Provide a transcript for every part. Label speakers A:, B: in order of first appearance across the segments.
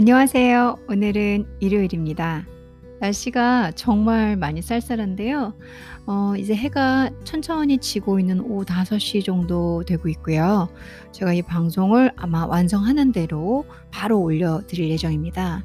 A: 안녕하세요. 오늘은 일요일입니다. 날씨가 정말 많이 쌀쌀한데요. 어, 이제 해가 천천히 지고 있는 오후 5시 정도 되고 있고요. 제가 이 방송을 아마 완성하는 대로 바로 올려드릴 예정입니다.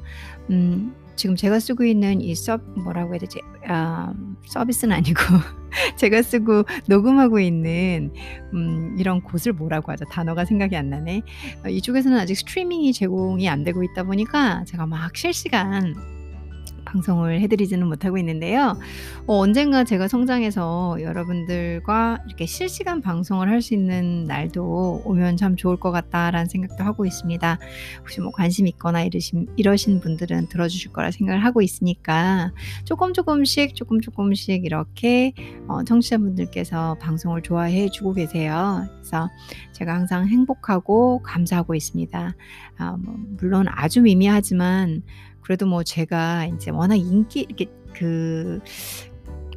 A: 음, 지금 제가 쓰고 있는 이 서, 뭐라고 해야 되지? 아, 서비스는 아니고. 제가 쓰고 녹음하고 있는 음, 이런 곳을 뭐라고 하죠? 단어가 생각이 안 나네. 어, 이쪽에서는 아직 스트리밍이 제공이 안 되고 있다 보니까 제가 막 실시간 방송을 해드리지는 못하고 있는데요. 어, 언젠가 제가 성장해서 여러분들과 이렇게 실시간 방송을 할 수 있는 날도 오면 참 좋을 것 같다라는 생각도 하고 있습니다. 혹시 뭐 관심 있거나 이러신, 이러신 분들은 들어주실 거라 생각을 하고 있으니까 조금 조금씩 조금 조금씩 이렇게 어, 청취자분들께서 방송을 좋아해 주고 계세요. 그래서 제가 항상 행복하고 감사하고 있습니다. 아, 뭐, 물론 아주 미미하지만 그래도 뭐 제가 이제 워낙 인기 이렇게 그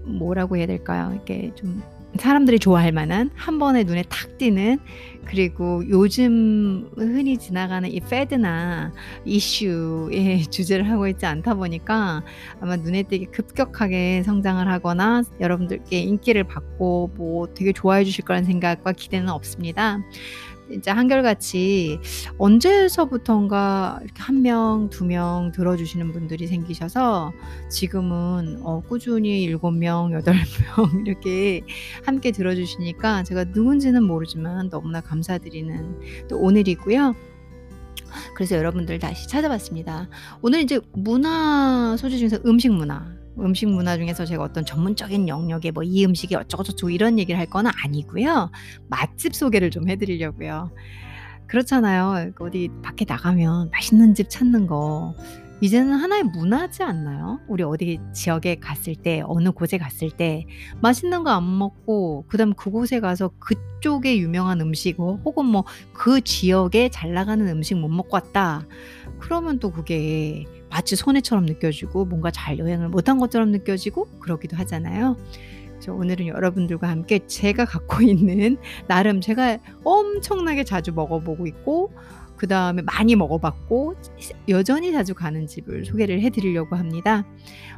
A: 뭐라고 해야 될까요? 이렇게 좀 사람들이 좋아할 만한 한 번에 눈에 탁 띄는 그리고 요즘 흔히 지나가는 이 패드나 이슈의 주제를 하고 있지 않다 보니까 아마 눈에 띄게 급격하게 성장을 하거나 여러분들께 인기를 받고 뭐 되게 좋아해 주실 거라는 생각과 기대는 없습니다. 진제 한결같이 언제서부턴가 이렇게 한 명, 두 명 들어주시는 분들이 생기셔서 지금은 어, 꾸준히 일곱 명, 여덟 명 이렇게 함께 들어주시니까 제가 누군지는 모르지만 너무나 감사드리는 또 오늘이고요. 그래서 여러분들 다시 찾아봤습니다. 오늘 이제 문화 소재 중에서 음식 문화 음식 문화 중에서 제가 어떤 전문적인 영역에 뭐 이 음식이 어쩌고저쩌고 이런 얘기를 할 건 아니고요. 맛집 소개를 좀 해드리려고요. 그렇잖아요. 그 어디 밖에 나가면 맛있는 집 찾는 거. 이제는 하나의 문화지 않나요? 우리 어디 지역에 갔을 때, 어느 곳에 갔을 때, 맛있는 거 안 먹고, 그 다음 그곳에 가서 그쪽에 유명한 음식, 뭐 혹은 뭐 그 지역에 잘 나가는 음식 못 먹고 왔다. 그러면 또 그게 마치 손해처럼 느껴지고 뭔가 잘 여행을 못한 것처럼 느껴지고 그러기도 하잖아요. 그래서 오늘은 여러분들과 함께 제가 갖고 있는 나름 제가 엄청나게 자주 먹어보고 있고 그 다음에 많이 먹어봤고 여전히 자주 가는 집을 소개를 해드리려고 합니다.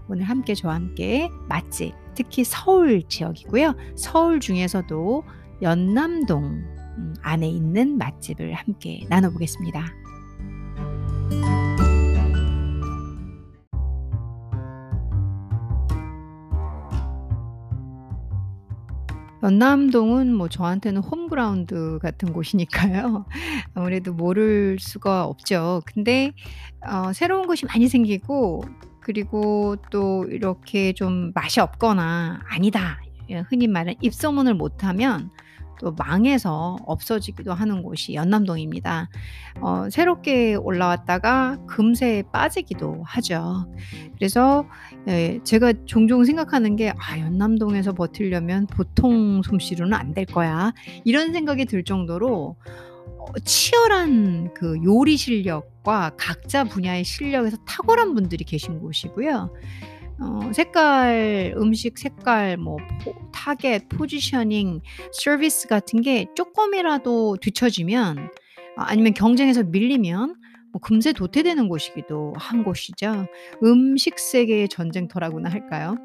A: 오늘 함께 저와 함께 맛집 특히 서울 지역이고요. 서울 중에서도 연남동 음, 안에 있는 맛집을 함께 나눠보겠습니다. 연남동은 뭐 저한테는 홈그라운드 같은 곳이니까요. 아무래도 모를 수가 없죠. 근데 어, 새로운 곳이 많이 생기고 그리고 또 이렇게 좀 맛이 없거나 아니다. 예, 흔히 말하는 입소문을 못하면 또 망해서 없어지기도 하는 곳이 연남동입니다. 어, 새롭게 올라왔다가 금세 빠지기도 하죠. 그래서 예, 제가 종종 생각하는 게 아, 연남동에서 버틸려면 보통 솜씨로는 안 될 거야. 이런 생각이 들 정도로 어, 치열한 그 요리 실력과 각자 분야의 실력에서 탁월한 분들이 계신 곳이고요. 어, 색깔, 음식 색깔, 뭐 포, 타겟, 포지셔닝, 서비스 같은 게 조금이라도 뒤처지면 아, 아니면 경쟁에서 밀리면 뭐 금세 도태되는 곳이기도 한 곳이죠. 음식 세계의 전쟁터라고나 할까요?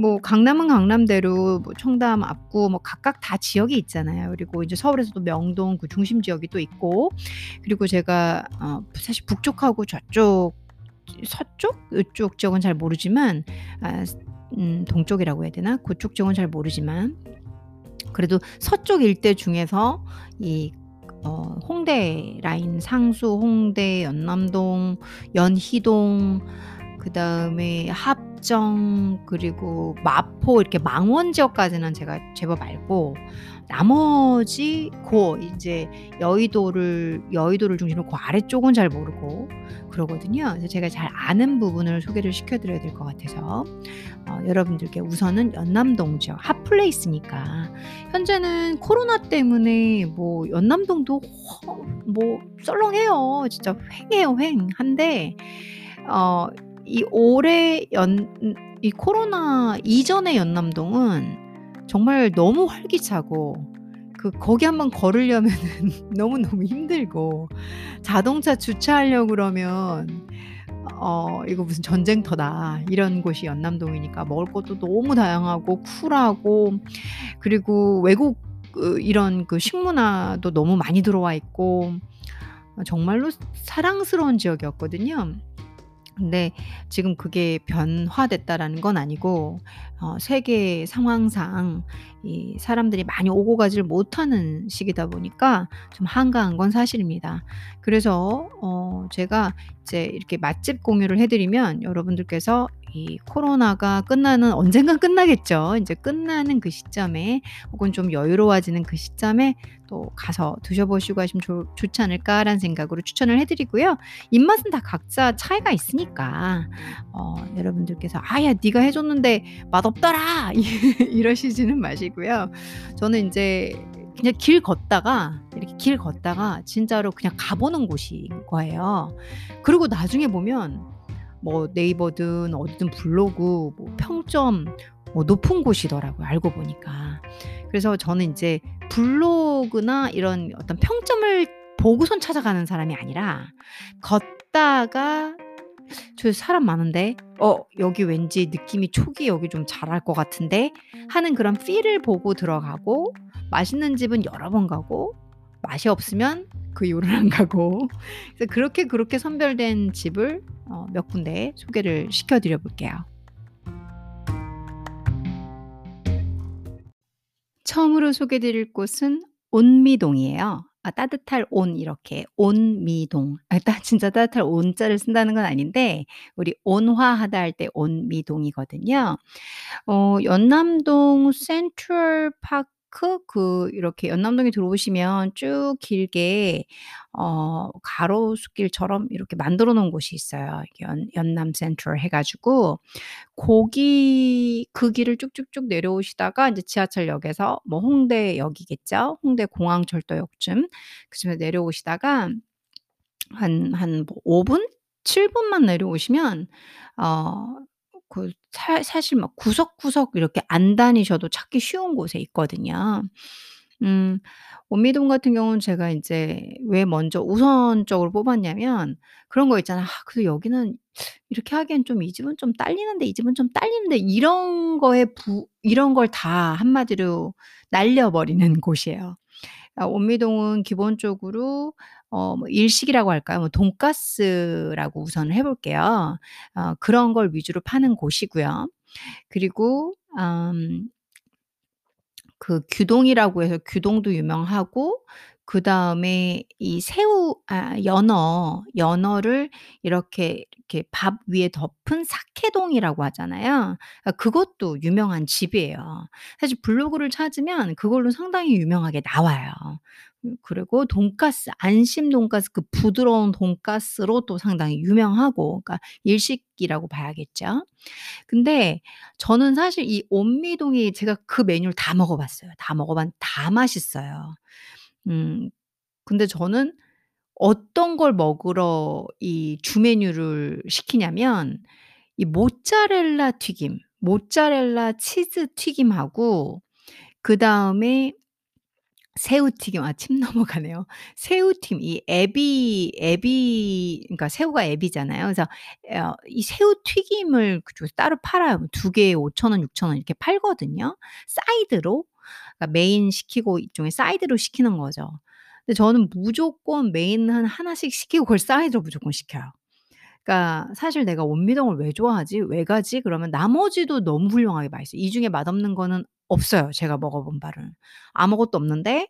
A: 뭐 강남은 강남대로 뭐 청담 압구뭐 각각 다 지역이 있잖아요. 그리고 이제 서울에서도 명동 그 중심 지역이 또 있고 그리고 제가 어 사실 북쪽하고 좌쪽 서쪽 이쪽 지역은 잘 모르지만 아, 음, 동쪽이라고 해야 되나 그쪽 지역은 잘 모르지만 그래도 서쪽 일대 중에서 이 어, 홍대 라인 상수 홍대 연남동 연희동 그다음에 합정 그리고 마포 이렇게 망원 지역까지는 제가 제법 알고 나머지 고 이제 여의도를 여의도를 중심으로 그 아래쪽은 잘 모르고 그러거든요. 그래서 제가 잘 아는 부분을 소개를 시켜드려야 될 것 같아서 어, 여러분들께 우선은 연남동 죠 핫플레이스니까 현재는 코로나 때문에 뭐 연남동도 허, 뭐 썰렁해요. 진짜 횡해요 횡한데 어, 이 올해 연 이 코로나 이전의 연남동은 정말 너무 활기차고 그 거기 한번 걸으려면 너무너무 힘들고 자동차 주차하려고 그러면 어 이거 무슨 전쟁터다 이런 곳이 연남동이니까 먹을 것도 너무 다양하고 쿨하고 그리고 외국 그 이런 그 식문화도 너무 많이 들어와 있고 정말로 사랑스러운 지역이었거든요. 근데 지금 그게 변화됐다라는 건 아니고 어, 세계 상황상 이 사람들이 많이 오고 가지를 못하는 시기다 보니까 좀 한가한 건 사실입니다. 그래서 어, 제가 이제 이렇게 맛집 공유를 해드리면 여러분들께서 이 코로나가 끝나는 언젠간 끝나겠죠. 이제 끝나는 그 시점에 혹은 좀 여유로워지는 그 시점에 또 가서 드셔보시고 하시면 좋, 좋지 않을까라는 생각으로 추천을 해드리고요. 입맛은 다 각자 차이가 있으니까 어, 여러분들께서 아야 네가 해줬는데 맛없더라 이러시지는 마시고요. 저는 이제 그냥 길 걷다가 이렇게 길 걷다가 진짜로 그냥 가보는 곳인 거예요. 그리고 나중에 보면 뭐 네이버든 어디든 블로그 뭐 평점 뭐 높은 곳이더라고요. 알고 보니까. 그래서 저는 이제 블로그나 이런 어떤 평점을 보고선 찾아가는 사람이 아니라 걷다가 저 사람 많은데 어 여기 왠지 느낌이 초기 여기 좀 잘할 것 같은데 하는 그런 필을 보고 들어가고 맛있는 집은 여러 번 가고 맛이 없으면 그 이후로 안 가고 그래서 그렇게 그렇게 선별된 집을 어, 몇 군데 소개를 시켜드려 볼게요. 처음으로 소개드릴 곳은 온미동이에요. 아, 따뜻할 온 이렇게 온미동. 아, 진짜 따뜻할 온자를 쓴다는 건 아닌데 우리 온화하다 할 때 온미동이거든요. 어, 연남동 센트럴 파크 파크 그 이렇게 연남동에 들어오시면 쭉 길게 어 가로수길처럼 이렇게 만들어 놓은 곳이 있어요. 연 연남 센트럴 해 가지고 거기 그 길을 쭉쭉쭉 내려오시다가 이제 지하철역에서 뭐 홍대역이겠죠. 홍대 공항철도역쯤 그쯤에 내려오시다가 한한 5분 뭐 7분만 내려오시면 어그 사, 사실 막 구석구석 이렇게 안 다니셔도 찾기 쉬운 곳에 있거든요. 음 원미동 같은 경우는 제가 인제 왜 먼저 우선적으로 뽑았냐면 그런 거있잖아 '아 그래서 여기는 이렇게 하기엔 좀 이 집은 좀 딸리는데, 이 집은 좀 딸리는데.' 이런 거에 부 이런 걸 다 한마디로 날려 버리는 곳이에요. 아 원미동은 기본적으로 어, 뭐 일식이라고 할까요? 뭐 돈가스라고 우선 해볼게요. 어, 그런 걸 위주로 파는 곳이고요. 그리고 음, 그 규동이라고 해서 규동도 유명하고 그다음에 이 새우 아 연어, 연어를 이렇게 이렇게 밥 위에 덮은 사케동이라고 하잖아요. 그러니까 그것도 유명한 집이에요. 사실 블로그를 찾으면 그걸로 상당히 유명하게 나와요. 음, 그리고 돈까스, 안심 돈까스 그 부드러운 돈까스로 또 상당히 유명하고 그러니까 일식이라고 봐야겠죠. 근데 저는 사실 이 온미동이 제가 그 메뉴를 다 먹어 봤어요. 다 먹어 봤는데 다 맛있어요. 음. 근데 저는 어떤 걸 먹으러 이주 메뉴를 시키냐면 이 모짜렐라 튀김, 모짜렐라 치즈 튀김하고 그다음에 새우튀김 아침 넘어가네요. 새우튀김 이 애비 애비 그러니까 새우가 애비잖아요. 그래서 어이 새우튀김을 그쪽에서 따로 팔아요. 2개에 5,000원, 6,000원 이렇게 팔거든요. 사이드로. 그러니까 메인 시키고 이종에 사이드로 시키는 거죠. 근데 저는 무조건 메인은 하나씩 시키고 그걸 사이드로 무조건 시켜요. 그러니까 사실 내가 원미동을 왜 좋아하지? 왜 가지? 그러면 나머지도 너무 훌륭하게 맛있어요. 이 중에 맛없는 거는 없어요. 제가 먹어본 바는 아무것도 없는데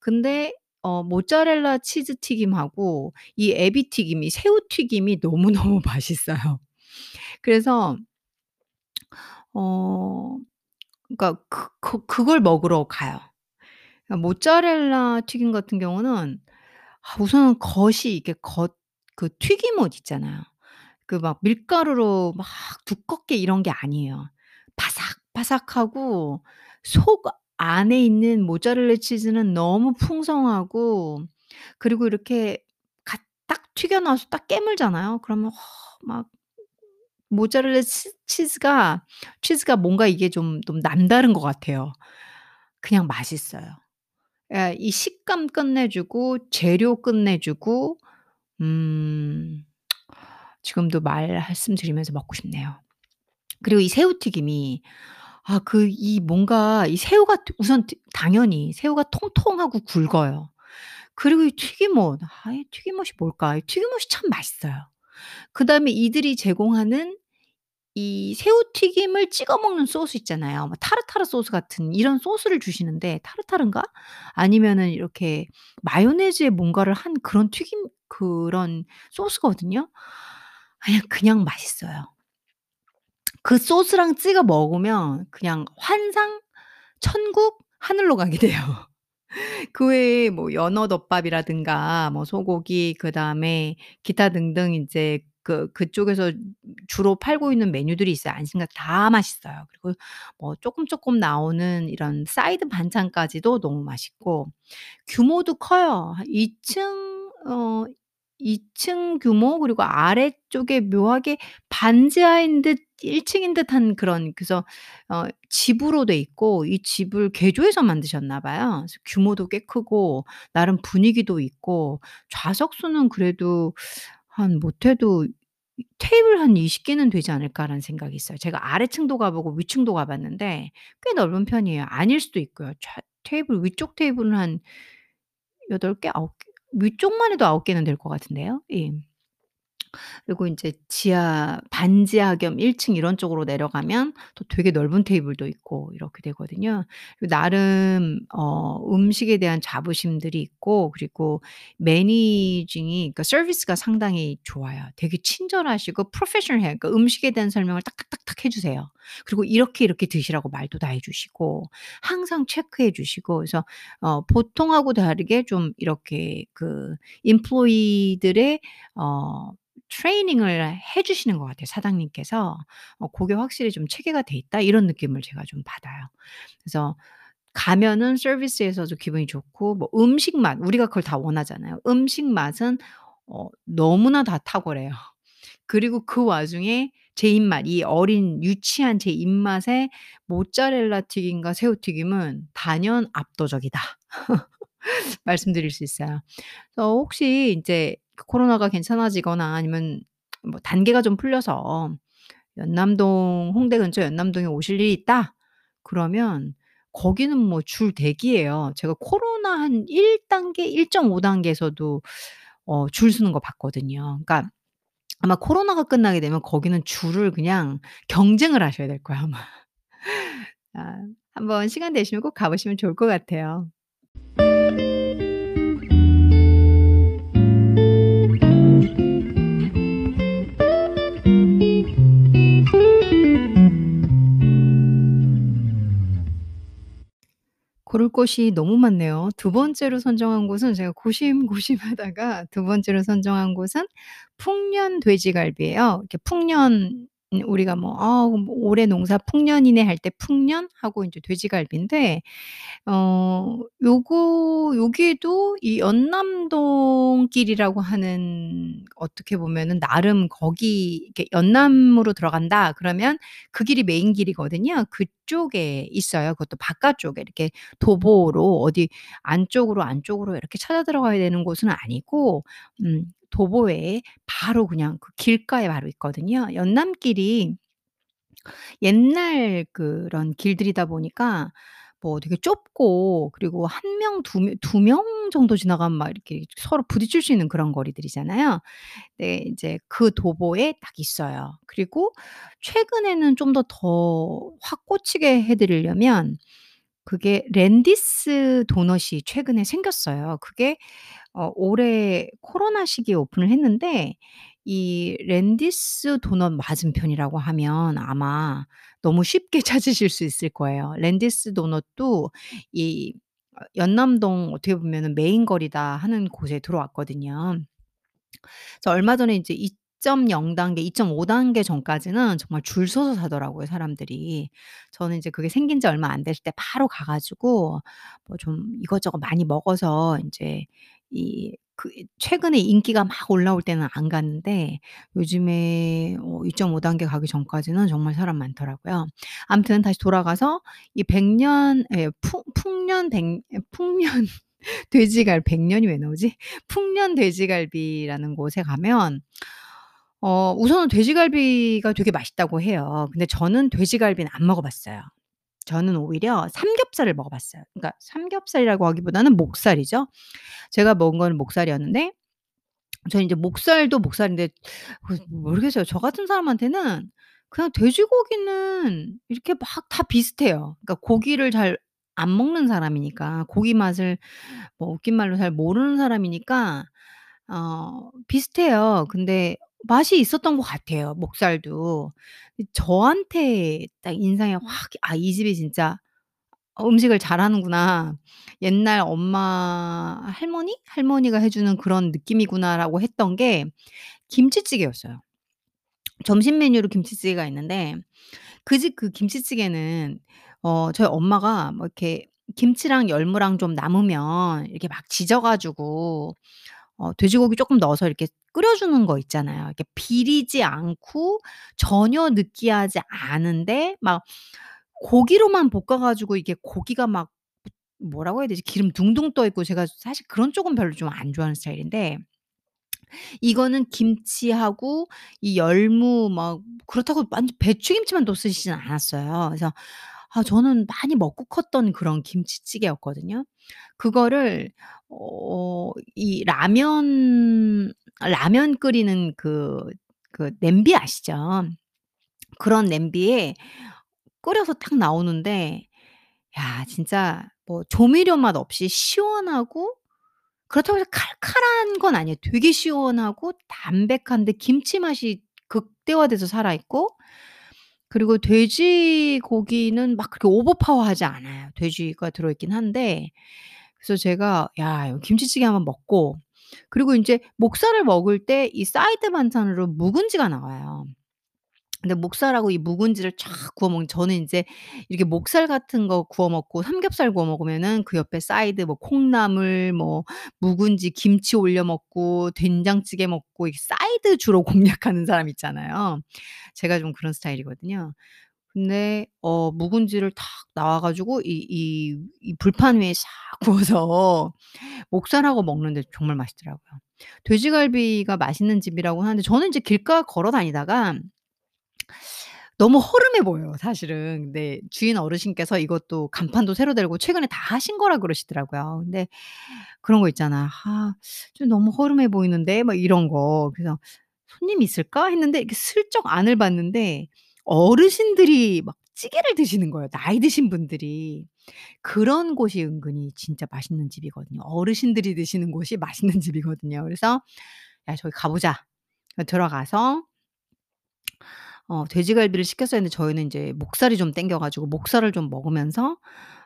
A: 근데 어, 모짜렐라 치즈 튀김하고 이 에비 튀김이 새우 튀김이 너무 너무 맛있어요. 그래서 어 그러니까 그그 그, 그걸 먹으러 가요. 그러니까 모짜렐라 튀김 같은 경우는 아, 우선은 겉이 이게 겉 그 튀김옷 있잖아요. 그 막 밀가루로 막 두껍게 이런 게 아니에요. 바삭바삭하고 속 안에 있는 모짜렐라 치즈는 너무 풍성하고 그리고 이렇게 갓딱 튀겨나와서 딱 깨물잖아요. 그러면 허, 어, 막 모짜렐라 치즈가 치즈가 뭔가 이게 좀 좀 남다른 것 같아요. 그냥 맛있어요. 예, 이 식감 끝내주고 재료 끝내주고 음 지금도 말 말씀드리면서 먹고 싶네요. 그리고 이 새우튀김이 아 그 이 뭔가 이 새우가 우선 당연히 새우가 통통하고 굵어요. 그리고 이 튀김옷, 아, 이 튀김옷이 뭘까? 이 튀김옷이 참 맛있어요. 그다음에 이들이 제공하는 이 새우튀김을 찍어 먹는 소스 있잖아요. 뭐 타르타르 소스 같은 이런 소스를 주시는데 타르타르인가? 아니면은 이렇게 마요네즈에 뭔가를 한 그런 튀김 그런 소스거든요. 그냥 그냥 맛있어요. 그 소스랑 찍어 먹으면 그냥 환상 천국 하늘로 가게 돼요. 그 외에 뭐 연어덮밥이라든가 뭐 소고기 그다음에 기타 등등 이제그 그쪽에서 주로 팔고 있는 메뉴들이 있어요. 안심각 다 맛있어요. 그리고 뭐 조금 조금 나오는 이런 사이드 반찬까지도 너무 맛있고 규모도 커요. 2층어2층 어, 규모 그리고 아래쪽에 묘하게 반지하인 듯 1층인 듯한 그런 그래서 어 집으로 돼 있고 이 집을 개조해서 만드셨나 봐요. 그래서 규모도 꽤 크고 나름 분위기도 있고 좌석 수는 그래도 한 못해도 테이블 한20 개는 되지 않을까라는 생각이 있어요. 제가 아래층도 가 보고 위층도 가 봤는데 꽤 넓은 편이에요. 아닐 수도 있고요. 좌 테이블 위쪽 테이블은 한8 개, 9 개? 위쪽만 해도 9 개는 될 것 같은데요. 예. 그리고 인제 지하 반지하 겸1층 이런 쪽으로 내려가면 또 되게 넓은 테이블도 있고 이렇게 되거든요. 그리고 나름 어 음식에 대한 자부심들이 있고 그리고 매니징이 그러니까 서비스가 상당히 좋아요. 되게 친절하시고 프로페셔널해요. 그러니까 음식에 대한 설명을 딱딱딱해 주세요. 그리고 이렇게, 이렇게 드시라고 말도 다해 주시고 항상 체크해 주시고 그래서 어 보통하고 다르게 좀 이렇게 그인플 p 이 o 들의어 트레이닝을 해주시는 것 같아요. 사장님께서 어, 그게 확실히 좀 체계가 돼 있다 이런 느낌을 제가 좀 받아요. 그래서 가면은 서비스에서도 기분이 좋고 뭐 음식 맛 우리가 그걸 다 원하잖아요. 음식 맛은 어, 너무나 다 탁월해요. 그리고 그 와중에 제 입맛, 이 어린 유치한 제 입맛에 모짜렐라 튀김과 새우 튀김은 단연 압도적이다. 말씀드릴 수 있어요. 혹시 이제 그 코로나가 괜찮아지거나 아니면 뭐 단계가 좀 풀려서 연남동 홍대 근처 연남동에 오실 일이 있다. 그러면 거기는 뭐 줄 대기예요. 제가 코로나 한 1단계, 1.5단계에서도 어, 줄 서는 거 봤거든요. 그러니까 아마 코로나가 끝나게 되면 거기는 줄을 그냥 경쟁을 하셔야 될 거예요, 아마. 아, 한번 시간 되시면 꼭 가보시면 좋을 것 같아요. 고를 곳이 너무 많네요. 두 번째로 선정한 곳은 제가 고심고심하다가 두 번째로 선정한 곳은 풍년 돼지갈비예요. 이렇게 풍년 음, 우리가 뭐 어, 올해 농사 풍년이네." 할 때 풍년 하고 인제 돼지갈비인데 어 요거 요기에도 이 연남동길이라고 하는 어떻게 보면은 나름 거기 이렇게 연남으로 들어간다 그러면 그 길이 메인 길이거든요. 그쪽에 있어요. 그것도 바깥쪽에 이렇게 도보로 어디 안쪽으로, 안쪽으로 이렇게 찾아 들어가야 되는 곳은 아니고 음 도보에 바로 그냥 그 길가에 바로 있거든요. 연남길이 옛날 그런 길들이다 보니까 뭐 되게 좁고 그리고 1 명, 2 명, 2명 정도 지나가면 막 이렇게 서로 부딪힐 수 있는 그런 거리들이잖아요. 네이제그 도보에 딱 있어요. 그리고 최근에는 좀 더 더 확 꽂히게 해 드리려면 그게 랜디스 도넛이 최근에 생겼어요. 그게 어 올해 코로나 시기에 오픈을 했는데 이 랜디스 도넛 맞은편이라고 하면 아마 너무 쉽게 찾으실 수 있을 거예요. 랜디스 도넛도 이 연남동 어떻게 보면은 메인 거리다 하는 곳에 들어왔거든요. 그래서 얼마 전에 이제 이 2.0단계, 2.5단계 전까지는 정말 줄 서서 사더라고요, 사람들이. 저는 이제 그게 생긴 지 얼마 안 됐을 때 바로 가 가지고 뭐 좀 이것저것 많이 먹어서 인제 이그 최근에 인기가 막 올라올 때는 안 갔는데 요즘에 어2.5 단계 가기 전까지는 정말 사람 많더라고요. 암튼 다시 돌아가서 이 백년 예풍 풍년 백 예, 풍년 돼지갈 백년이 왜 나오지? 풍년 돼지갈비라는 곳에 가면 어 우선은 돼지갈비가 되게 맛있다고 해요. 근데 저는 돼지갈비는 안 먹어 봤어요. 저는 오히려 삼겹살을 먹어봤어요. 그러니까 삼겹살이라고 하기보다는 목살이죠. 제가 먹은 거 목살이었는데 저는 이제 목살도 목살인데 그 모르겠어요. 저 같은 사람한테는 그냥 돼지고기는 이렇게 막 다 비슷해요. 그러니까 고기를 잘 안 먹는 사람이니까 고기 맛을 뭐 웃긴 말로 잘 모르는 사람이니까 어 비슷해요. 근데 맛이 있었던 것 같아요, 목살도. 저한테 딱 인상에 확 '아 이 집이 진짜 어, 음식을 잘하는구나. 옛날 엄마 할머니? 할머니가 해 주는 그런 느낌이구나.'라고 했던 게 김치찌개였어요. 점심 메뉴로 김치찌개가 있는데 그 집그 그 김치찌개는 어 저희 엄마가 뭐 이렇게 김치랑 열무랑 좀 남으면 이렇게 막 지져 가지고 어, 돼지고기 조금 넣어서 이렇게 끓여주는 거 있잖아요. 이렇게 비리지 않고 전혀 느끼하지 않은데 막 고기로만 볶아가지고 이게 고기가 막 뭐라고 해야 되지 기름 둥둥 떠 있고 제가 사실 그런 쪽은 별로 좀 안 좋아하는 스타일인데 이거는 김치하고 이 열무 막 그렇다고 완전 배추김치만 넣쓰시진 않았어요. 그래서 아 저는 많이 먹고 컸던 그런 김치찌개였거든요. 그거를 어이 라면 라면 끓이는 그그 그 냄비 아시죠? 그런 냄비에 끓여서 딱 나오는데 야 진짜 뭐 조미료 맛 없이 시원하고 그렇다고 해서 칼칼한 건 아니에요. 되게 시원하고 담백한데 김치 맛이 극대화돼서 살아있고 그리고 돼지고기는 막 그렇게 오버파워하지 않아요. 돼지가 들어있긴 한데 그래서 제가 야 김치찌개 한번 먹고 그리고 인제 목살을 먹을 때 이 사이드 반찬으로 묵은지가 나와요. 근데 목살하고 이 묵은지를 쫙 구워 먹는 저는 인제 이렇게 목살 같은 거 구워 먹고 삼겹살 구워 먹으면은 그 옆에 사이드 뭐 콩나물 뭐 묵은지 김치 올려 먹고 된장찌개 먹고 이렇 사이드 주로 공략하는 사람 있잖아요. 제가 좀 그런 스타일이거든요. 근데 어 묵은지를 탁 나와 가지고 이이이 불판 위에 싹 구워서 목살하고 먹는데 정말 맛있더라고요. 돼지갈비가 맛있는 집이라고 하는데 저는 이제 길가 걸어 다니다가 너무 허름해 보여요, 사실은. 근데 주인 어르신께서 이것도 간판도 새로 들고 최근에 다 하신 거라 그러시더라고요. 근데 그런 거 있잖아. '아 좀 너무 허름해 보이는데.' 막 이런 거. 그래서 '손님 있을까?' 했는데 이렇게 슬쩍 안을 봤는데 어르신들이 막 찌개를 드시는 거예요, 나이 드신 분들이. 그런 곳이 은근히 진짜 맛있는 집이거든요. 어르신들이 드시는 곳이 맛있는 집이거든요. 그래서 "야 저기 가 보자." 들어가서 어 돼지갈비를 시켰어야 했는데 저희는 이제 목살이 좀 땡겨 가지고 목살을 좀 먹으면서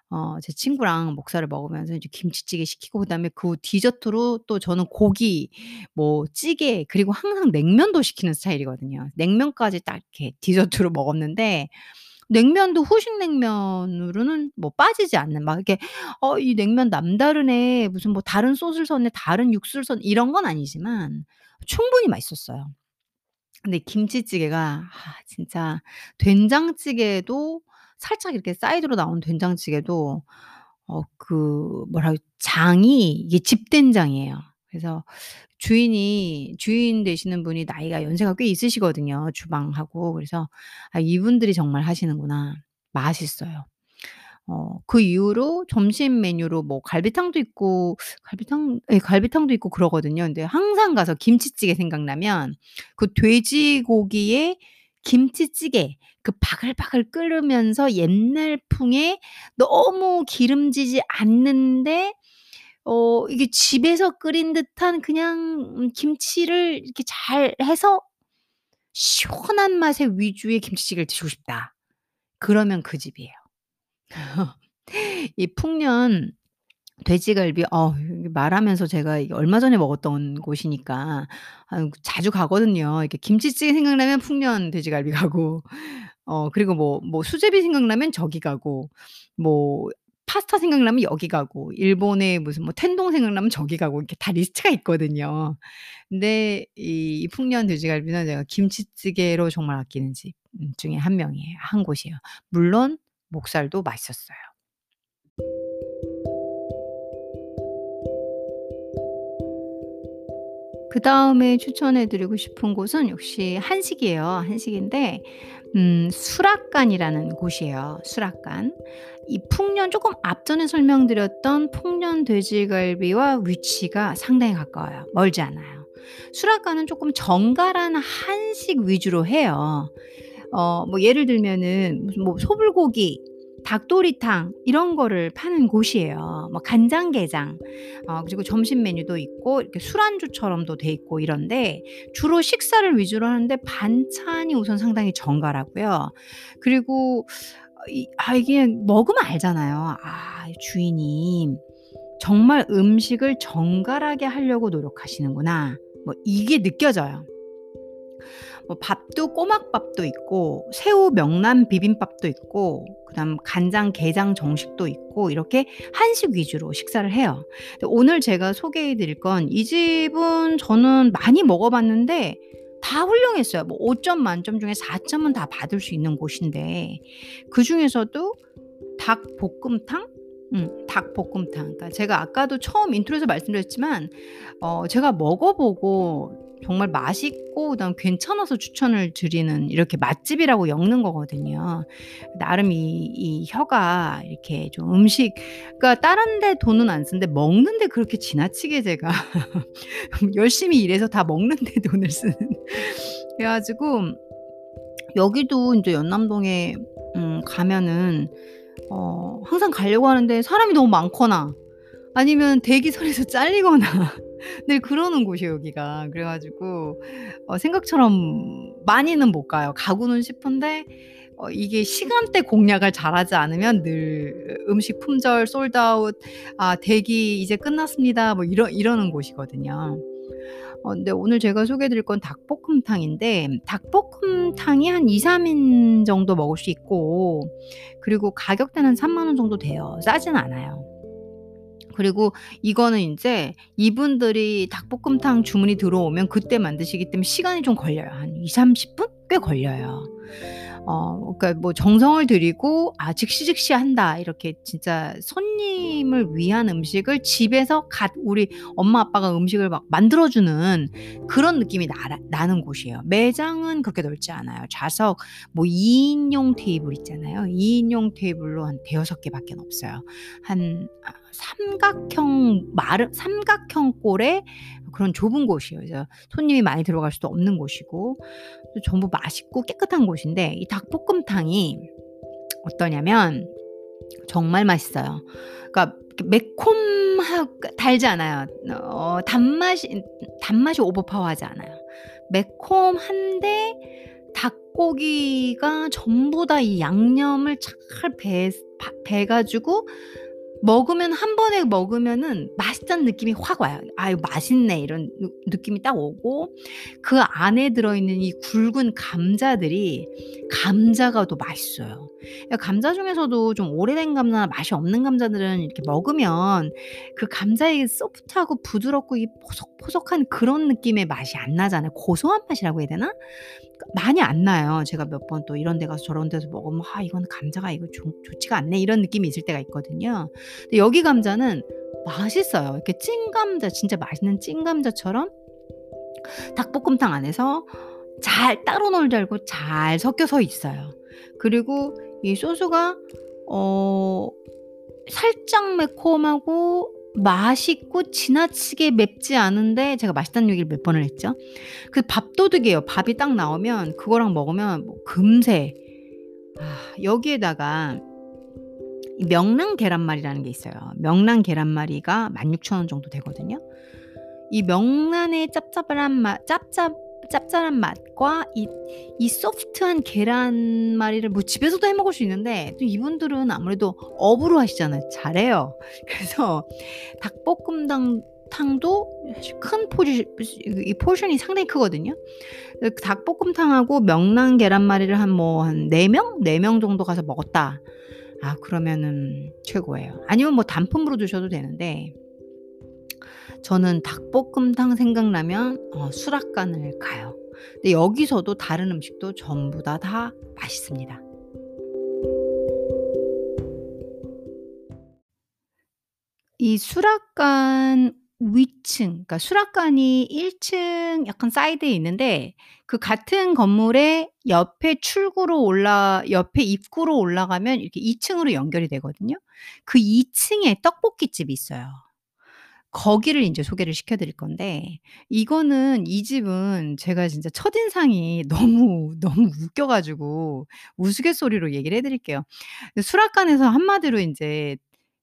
A: 어제 친구랑 목살을 먹으면서 이제 김치찌개 시키고 그다음에 그 디저트로 또 저는 고기 뭐 찌개 그리고 항상 냉면도 시키는 스타일이거든요. 냉면까지 딱 이렇게 디저트로 먹었는데 냉면도 후식 냉면으로는 뭐 빠지지 않는 막 이렇게 '어 이 냉면 남다르네. 무슨 뭐 다른 솥을 썼네. 다른 육수를 썼네.' 이런 건 아니지만 충분히 맛있었어요. 근데 김치찌개가 아 진짜 된장찌개도 살짝 이렇게 사이드로 나온 된장찌개도 어그 뭐라 장이 이게 집된장이에요. 그래서 주인이 주인 되시는 분이 나이가 연세가 꽤 있으시거든요, 주방하고. 그래서 '아 이분들이 정말 하시는구나.' 맛있어요. 어그 이후로 점심 메뉴로 뭐 갈비탕도 있고 갈비탕 에 예, 갈비탕도 있고 그러거든요. 근데 항상 가서 김치찌개 생각나면 그 돼지고기에 김치찌개 그 바글바글 끓으면서 옛날풍에 너무 기름지지 않는데 어 이게 집에서 끓인 듯한 그냥 음, 김치를 이렇게 잘 해서 시원한 맛의 위주의 김치찌개를 드시고 싶다. 그러면 그 집이에요. 이 풍년 돼지갈비 어 말하면서 제가 얼마 전에 먹었던 곳이니까 아 자주 가거든요. 이렇게 김치찌개 생각나면 풍년 돼지갈비 가고 어 그리고 뭐뭐 뭐 수제비 생각나면 저기 가고 뭐 파스타 생각나면 여기 가고 일본의 무슨 뭐 텐동 생각나면 저기 가고 이렇게 다 리스트가 있거든요. 근데 이 풍년 돼지갈비는 제가 김치찌개로 정말 아끼는 집 음, 중에 한 명이에요. 한 곳이에요. 물론 목살도 맛있었어요. 그 다음에 추천해드리고 싶은 곳은 역시 한식이에요. 한식인데, 음, 수락관이라는 곳이에요. 수락관. 이 풍년, 조금 앞전에 설명드렸던 풍년 돼지갈비와 위치가 상당히 가까워요. 멀지 않아요. 수락관은 조금 정갈한 한식 위주로 해요. 어, 뭐 예를 들면은 무슨 뭐 소불고기 닭도리탕 이런 거를 파는 곳이에요. 뭐 간장게장 어, 그리고 점심 메뉴도 있고 이렇게 술안주처럼도 돼 있고 이런데 주로 식사를 위주로 하는데 반찬이 우선 상당히 정갈하고요. 그리고 아 이게 먹으면 알잖아요. 아 주인님 정말 음식을 정갈하게 하려고 노력하시는구나. 뭐 이게 느껴져요. 뭐 밥도 꼬막밥도 있고 새우 명란 비빔밥도 있고 그다음 간장 게장 정식도 있고 이렇게 한식 위주로 식사를 해요. 오늘 제가 소개해 드릴 건 이 집은 저는 많이 먹어 봤는데 다 훌륭했어요. 뭐 5점 만점 중에 4점은 다 받을 수 있는 곳인데 그 중에서도 닭 볶음탕 음, 닭볶음탕. 그러니까 제가 아까도 처음 인트로에서 말씀드렸지만, 어, 제가 먹어보고 정말 맛있고 그다음 괜찮아서 추천을 드리는 이렇게 맛집이라고 엮는 거거든요. 나름 이, 이 혀가 이렇게 좀 음식 그러니까 다른데 돈은 안 쓰는데 먹는데 그렇게 지나치게 제가 열심히 일해서 다 먹는데 돈을 쓰는 그래가지고 여기도 이제 연남동에 음, 가면은 어, 항상 가려고 하는데 사람이 너무 많거나 아니면 대기선에서 잘리거나 늘 그러는 곳이 여기가. 그래가지고, 어, 생각처럼 많이는 못 가요. 가고는 싶은데, 어, 이게 시간대 공략을 잘하지 않으면 늘 음식 품절, 솔드아웃, 아, 대기 이제 끝났습니다. 뭐 이러, 이러는 곳이거든요. 어, 근데 오늘 제가 소개해드릴 건 닭볶음탕인데, 닭볶음탕이 한 2, 3인 정도 먹을 수 있고, 그리고 가격대는 3만원 정도 돼요. 싸진 않아요. 그리고 이거는 인제 이분들이 닭볶음탕 주문이 들어오면 그때 만드시기 때문에 시간이 좀 걸려요. 한20-30 분? 꽤 걸려요. 어, 그러니까 뭐 정성을 들이고 아 즉시 즉시 한다 이렇게 진짜 손님을 위한 음식을 집에서 갓 우리 엄마 아빠가 음식을 막 만들어주는 그런 느낌이 나, 는 곳이에요. 매장은 그렇게 넓지 않아요. 좌석 뭐 2인용 테이블 있잖아요. 2인용 테이블로 한 대여섯 개밖에 없어요. 한 삼각형 마름 삼각형 꼴에 그런 좁은 곳이에요. 손님이 많이 들어갈 수도 없는 곳이고 전부 맛있고 깨끗한 곳인데 이 닭볶음탕이 어떠냐면 정말 맛있어요. 그러니까 매콤하고 달지 않아요. 어, 단맛이 단맛이 오버파워하지 않아요. 매콤한데 닭고기가 전부 다 이 양념을 잘 배, 배가지고 먹으면 한 번에 먹으면은 맛있다는 느낌이 확 와요. 아유 맛있네 이런 느낌이 딱 오고 그 안에 들어있는 이 굵은 감자들이 감자가 또 맛있어요. 그러니까 감자 중에서도 좀 오래된 감자나 맛이 없는 감자들은 이렇게 먹으면 그 감자의 소프트하고 부드럽고 이 보석 포석한 그런 느낌의 맛이 안 나잖아요. 고소한 맛이라고 해야 되나? 많이 안 나요. 제가 몇 번 또 이런 데 가서 저런 데서 먹으면 아 이건 감자가 이거 좋, 좋지가 않네 이런 느낌이 있을 때가 있거든요. 근데 여기 감자는 맛있어요. 이렇게 찐 감자 진짜 맛있는 찐 감자처럼 닭볶음탕 안에서 잘 따로 놀지 고잘 섞여서 있어요. 그리고 이 소스가 어 살짝 매콤하고 맛있고 지나치게 맵지 않은데 제가 맛있다는 얘기를 몇 번을 했죠. 그 밥도둑이에요. 밥이 딱 나오면 그거랑 먹으면 뭐 금세 아, 여기에다가 명랑 계란말이라는 게 있어요. 명랑 계란말이가 16,000원 정도 되거든요. 이 명란의 짭짭한 맛, 짭짭 짭짤한 맛과 이, 이 소프트한 계란말이를 뭐 집에서도 해 먹을 수 있는데 또 이분들은 아무래도 업으로 하시잖아요. 잘해요. 그래서 닭볶음탕 탕도 큰 포지, 이 포션이 상당히 크거든요. 닭볶음탕하고 명란 계란말이를 한 뭐한 4명? 4명 정도 가서 먹었다. 아, 그러면은 최고예요. 아니면 뭐 단품으로 드셔도 되는데, 저는 닭볶음탕 생각나면 어, 수락관을 가요. 근데 여기서도 다른 음식도 전부 다 다 맛있습니다. 이 수락관 위층, 그러니까 수락관이 1층 약간 사이드에 있는데 그 같은 건물에 옆에 출구로 올라 옆에 입구로 올라가면 이렇게 2층으로 연결이 되거든요. 그 2층에 떡볶이집이 있어요. 거기를 이제 소개를 시켜 드릴 건데 이거는 이 집은 제가 진짜 첫인상이 너무, 너무 웃겨 가지고 우스갯소리로 얘기를 해 드릴게요. 수락관에서 한마디로 인제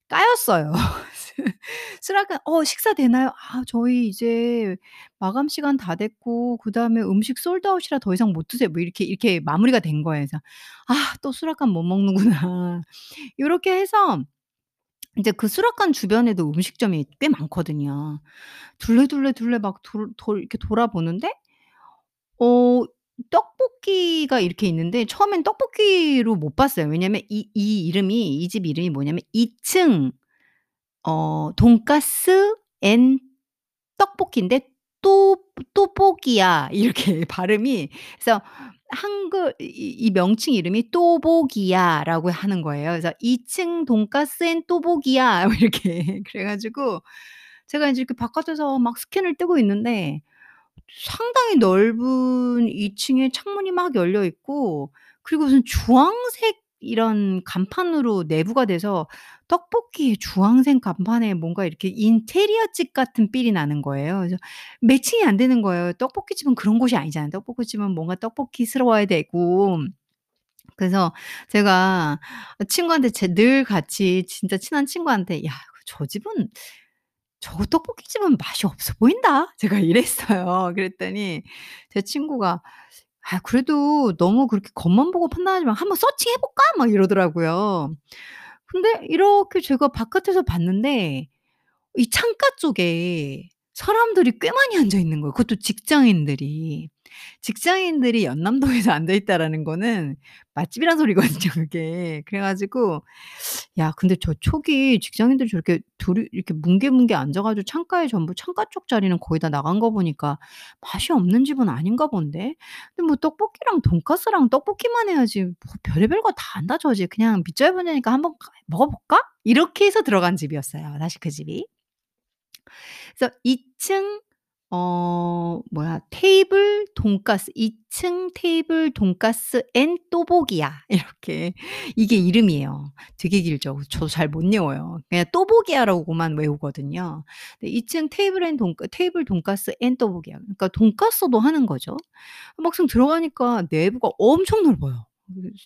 A: 까였어요. 수락관 "어 식사 되나요?" "아 저희 이제 마감 시간 다 됐고 그다음에 음식 솔드 아웃이라 더 이상 못 드세요." 뭐 이렇게, 이렇게 마무리가 된 거예요. 그래서 '아 또 수락관 못 먹는구나.' 요렇게 해서 이제 그 수락관 주변에도 음식점이 꽤 많거든요. 둘레둘레 둘레 막 돌 돌 이렇게 돌아보는데 어 떡볶이가 이렇게 있는데 처음엔 떡볶이로 못 봤어요. 왜냐면 이이 이름이 이 집 이름이 뭐냐면 2층 어 돈가스 앤 떡볶이인데 또 또뽀기야 이렇게 발음이 그래서 한글 이, 명칭 이름이 또보기야라고 하는 거예요. 그래서 2층 돈가스엔 또보기야 이렇게 그래가지고 제가 이제 이렇게 바깥에서 막 스캔을 뜨고 있는데 상당히 넓은 2층에 창문이 막 열려 있고 그리고 무슨 주황색 이런 간판으로 내부가 돼서 떡볶이에 주황색 간판에 뭔가 이렇게 인테리어집 같은 삘이 나는 거예요. 그래서 매칭이 안 되는 거예요. 떡볶이집은 그런 곳이 아니잖아요. 떡볶이집은 뭔가 떡볶이스러워야 되고 그래서 제가 친구한테 늘 같이 진짜 친한 친구한테 "야 저 집은 저 떡볶이집은 맛이 없어 보인다." 제가 이랬어요. 그랬더니 제 친구가 아, 그래도 너무 그렇게 겉만 보고 판단하지 마. 한번 서칭해 볼까? 막 이러더라고요. 근데 이렇게 제가 바깥에서 봤는데 이 창가 쪽에 사람들이 꽤 많이 앉아 있는 거예요. 그것도 직장인들이. 직장인들이 연남동에서 앉아 있다라는 거는 맛집이란 소리거든요, 그게. 그래 가지고 야, 근데 저 초기 직장인들 이 저렇게 둘이 이렇게 뭉게뭉게 앉아 가지고 창가에 전부 창가 쪽 자리는 거의 다 나간 거 보니까 맛이 없는 집은 아닌가 본데. 근데 뭐 떡볶이랑 돈까스랑 떡볶이만 해야지 뭐 별의별 거 다 안다 저지. 그냥 밑절 분야니까 한번 먹어 볼까? 이렇게 해서 들어간 집이었어요. 다시 그 집이. 그래서 2층 어 뭐야 테이블 돈가스 2층 테이블 돈가스 앤 또보기야 이렇게 이게 이름이에요. 되게 길죠. 저도 잘 못 외워요. 그냥 또보기야라고만 외우거든요. 2층 테이블 앤돈 테이블 돈가스 앤 또보기야. 그러니까 돈가스도 하는 거죠. 막상 들어가니까 내부가 엄청 넓어요.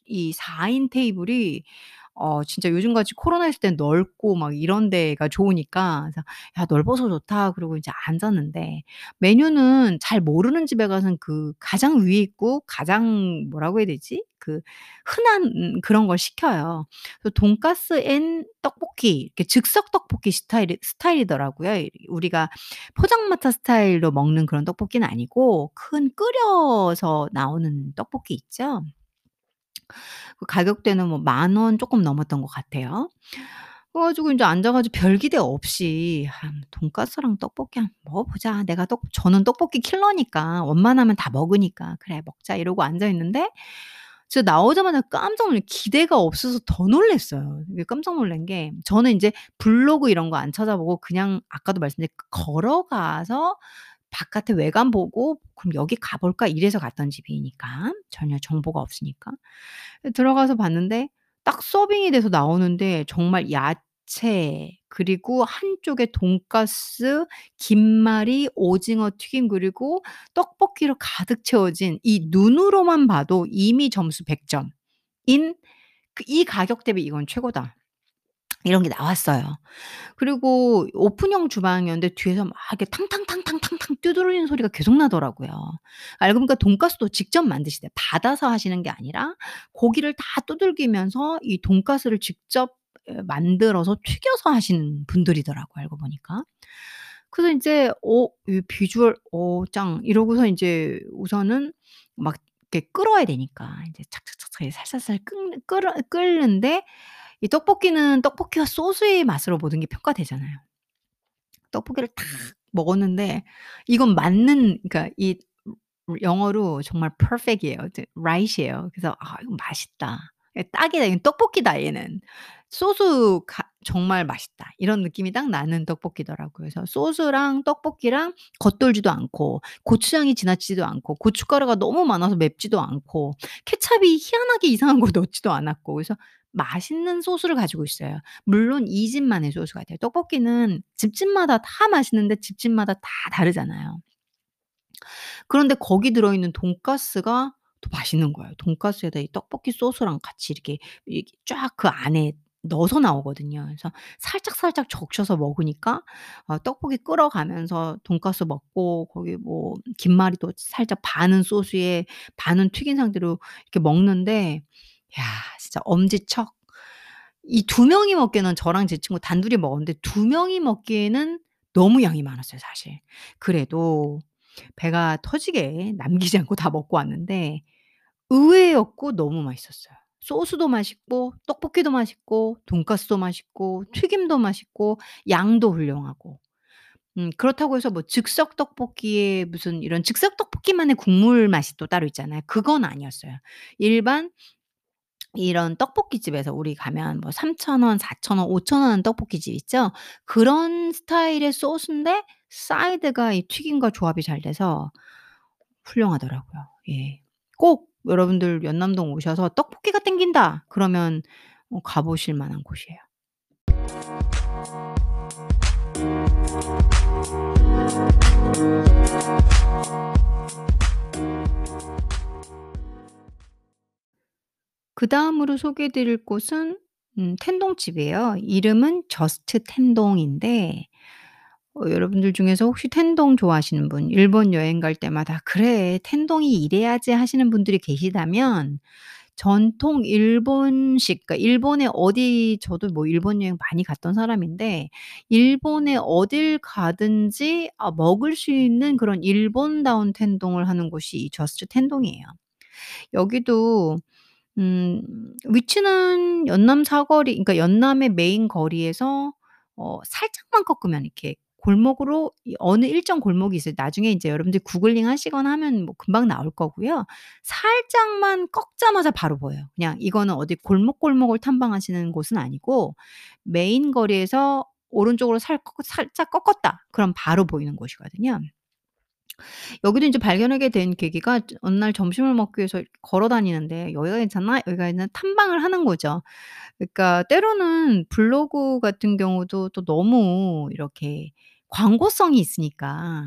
A: 이 4인 테이블이 어 진짜 요즘같이 코로나 있을 땐 넓고 막 이런 데가 좋으니까 '야 넓어서 좋다.' 그러고 이제 앉았는데 메뉴는 잘 모르는 집에 가서는 그 가장 위에 있고 가장 뭐라고 해야 되지? 그 흔한 그런 걸 시켜요. 돈까스 앤 떡볶이 이렇게 즉석 떡볶이 스타일이 스타일이더라고요. 우리가 포장마차 스타일로 먹는 그런 떡볶이는 아니고 큰 끓여서 나오는 떡볶이 있죠? 그 가격대는 뭐 만 원 조금 넘었던 것 같아요. 그래 가지고 인제 앉아 가지고 별 기대 없이 '한 돈까스랑 떡볶이 한 먹어 보자.' 내가 떡 저는 떡볶이 킬러니까 원만하면다 먹으니까 '그래 먹자.' 이러고 앉아 있는데 진짜 나오자마자 깜짝 놀래 기대가 없어서 더 놀랐어요. 깜짝 놀란 게 저는 인제 블로그 이런 거 안 찾아보고 그냥 아까도 말씀드린 그 걸어가서 바깥에 외관 보고 그럼 여기 가볼까 이래서 갔던 집이니까 전혀 정보가 없으니까 들어가서 봤는데 딱 서빙이 돼서 나오는데 정말 야채 그리고 한쪽에 돈가스, 김말이, 오징어 튀김 그리고 떡볶이로 가득 채워진 이 눈으로만 봐도 이미 점수 100점인 그 이 가격 대비 이건 최고다. 이런 게 나왔어요. 그리고 오픈형 주방이었는데 뒤에서 막 이렇게 탕탕탕탕탕탕 두드리는 소리가 계속 나더라고요. 아, 알고 보니까 돈가스도 직접 만드시대. 받아서 하시는 게 아니라 고기를 다 두들기면서 이 돈가스를 직접 만들어서 튀겨서 하시는 분들이더라고요. 알고 보니까. 그래서 이제 어, 이 비주얼 오, 어, 짱 이러고서 이제 우선은 막 이렇게 끌어야 되니까 이제 착착착착 살살살 끌, 끓, 끌는데 이 떡볶이는 떡볶이와 소스의 맛으로 모든 게 평가되잖아요. 떡볶이를 탁 먹었는데 이건 맞는 그러니까 이 영어로 정말 perfect이에요. right이에요. 그래서 아 이거 맛있다. 딱이다. 이건 떡볶이다 얘는. 소스 가, 정말 맛있다. 이런 느낌이 딱 나는 떡볶이더라고요. 그래서 소스랑 떡볶이랑 겉돌지도 않고 고추장이 지나치지도 않고 고춧가루가 너무 많아서 맵지도 않고 케찹이 희한하게 이상한 거 넣지도 않았고 그래서 맛있는 소스를 가지고 있어요. 물론 이 집만의 소스 같아요. 떡볶이는 집집마다 다 맛있는데 집집마다 다 다르잖아요. 그런데 거기 들어있는 돈가스가 또 맛있는 거예요. 돈가스에다 이 떡볶이 소스랑 같이 이렇게, 쫙 그 안에 넣어서 나오거든요. 그래서 살짝살짝 적셔서 먹으니까 어, 떡볶이 끓어가면서 돈가스 먹고 거기 뭐 김말이도 살짝 반은 소스에 반은 튀긴 상태로 이렇게 먹는데 야, 진짜 엄지척. 이 두 명이 먹기에는 저랑 제 친구 단둘이 먹었는데 두 명이 먹기에는 너무 양이 많았어요, 사실. 그래도 배가 터지게 남기지 않고 다 먹고 왔는데 의외였고 너무 맛있었어요. 소스도 맛있고 떡볶이도 맛있고 돈까스도 맛있고 튀김도 맛있고 양도 훌륭하고 음, 그렇다고 해서 뭐 즉석 떡볶이에 무슨 이런 즉석 떡볶이만의 국물 맛이 또 따로 있잖아요. 그건 아니었어요. 일반 이런 떡볶이집에서 우리 가면 뭐 3,000원, 4,000원, 5,000원 떡볶이집 있죠? 그런 스타일의 소스인데 사이드가 이 튀김과 조합이 잘 돼서 훌륭하더라고요. 예. 꼭 여러분들 연남동 오셔서 떡볶이가 땡긴다. 그러면 어, 가보실 만한 곳이에요. 그다음으로 소개해드릴 곳은 음 텐동집이에요. 이름은 저스트 텐동인데 어 여러분들 중에서 혹시 텐동 좋아하시는 분 일본 여행 갈 때마다 '그래 텐동이 이래야지.' 하시는 분들이 계시다면 전통 일본식 그러니까 일본에 어디 저도 뭐 일본 여행 많이 갔던 사람인데 일본에 어딜 가든지 아 먹을 수 있는 그런 일본다운 텐동을 하는 곳이 이 저스트 텐동이에요. 여기도 음 위치는 연남 사거리 그러니까 연남의 메인 거리에서 어 살짝만 꺾으면 이렇게 골목으로 어느 일정 골목이 있어요. 나중에 인제 여러분들이 구글링 하시거나 하면 뭐 금방 나올 거고요. 살짝만 꺾자마자 바로 보여요. 그냥 이거는 어디 골목골목을 탐방하시는 곳은 아니고 메인 거리에서 오른쪽으로 살 살짝 꺾었다. 그럼 바로 보이는 곳이거든요. 여기도 인제 발견하게 된 계기가 어느 날 점심을 먹기 위해서 걸어 다니는데 "여기가 괜찮나? 여기가 있는 탐방을 하는 거죠. 그러니까 때로는 블로그 같은 경우도 또 너무 이렇게 광고성이 있으니까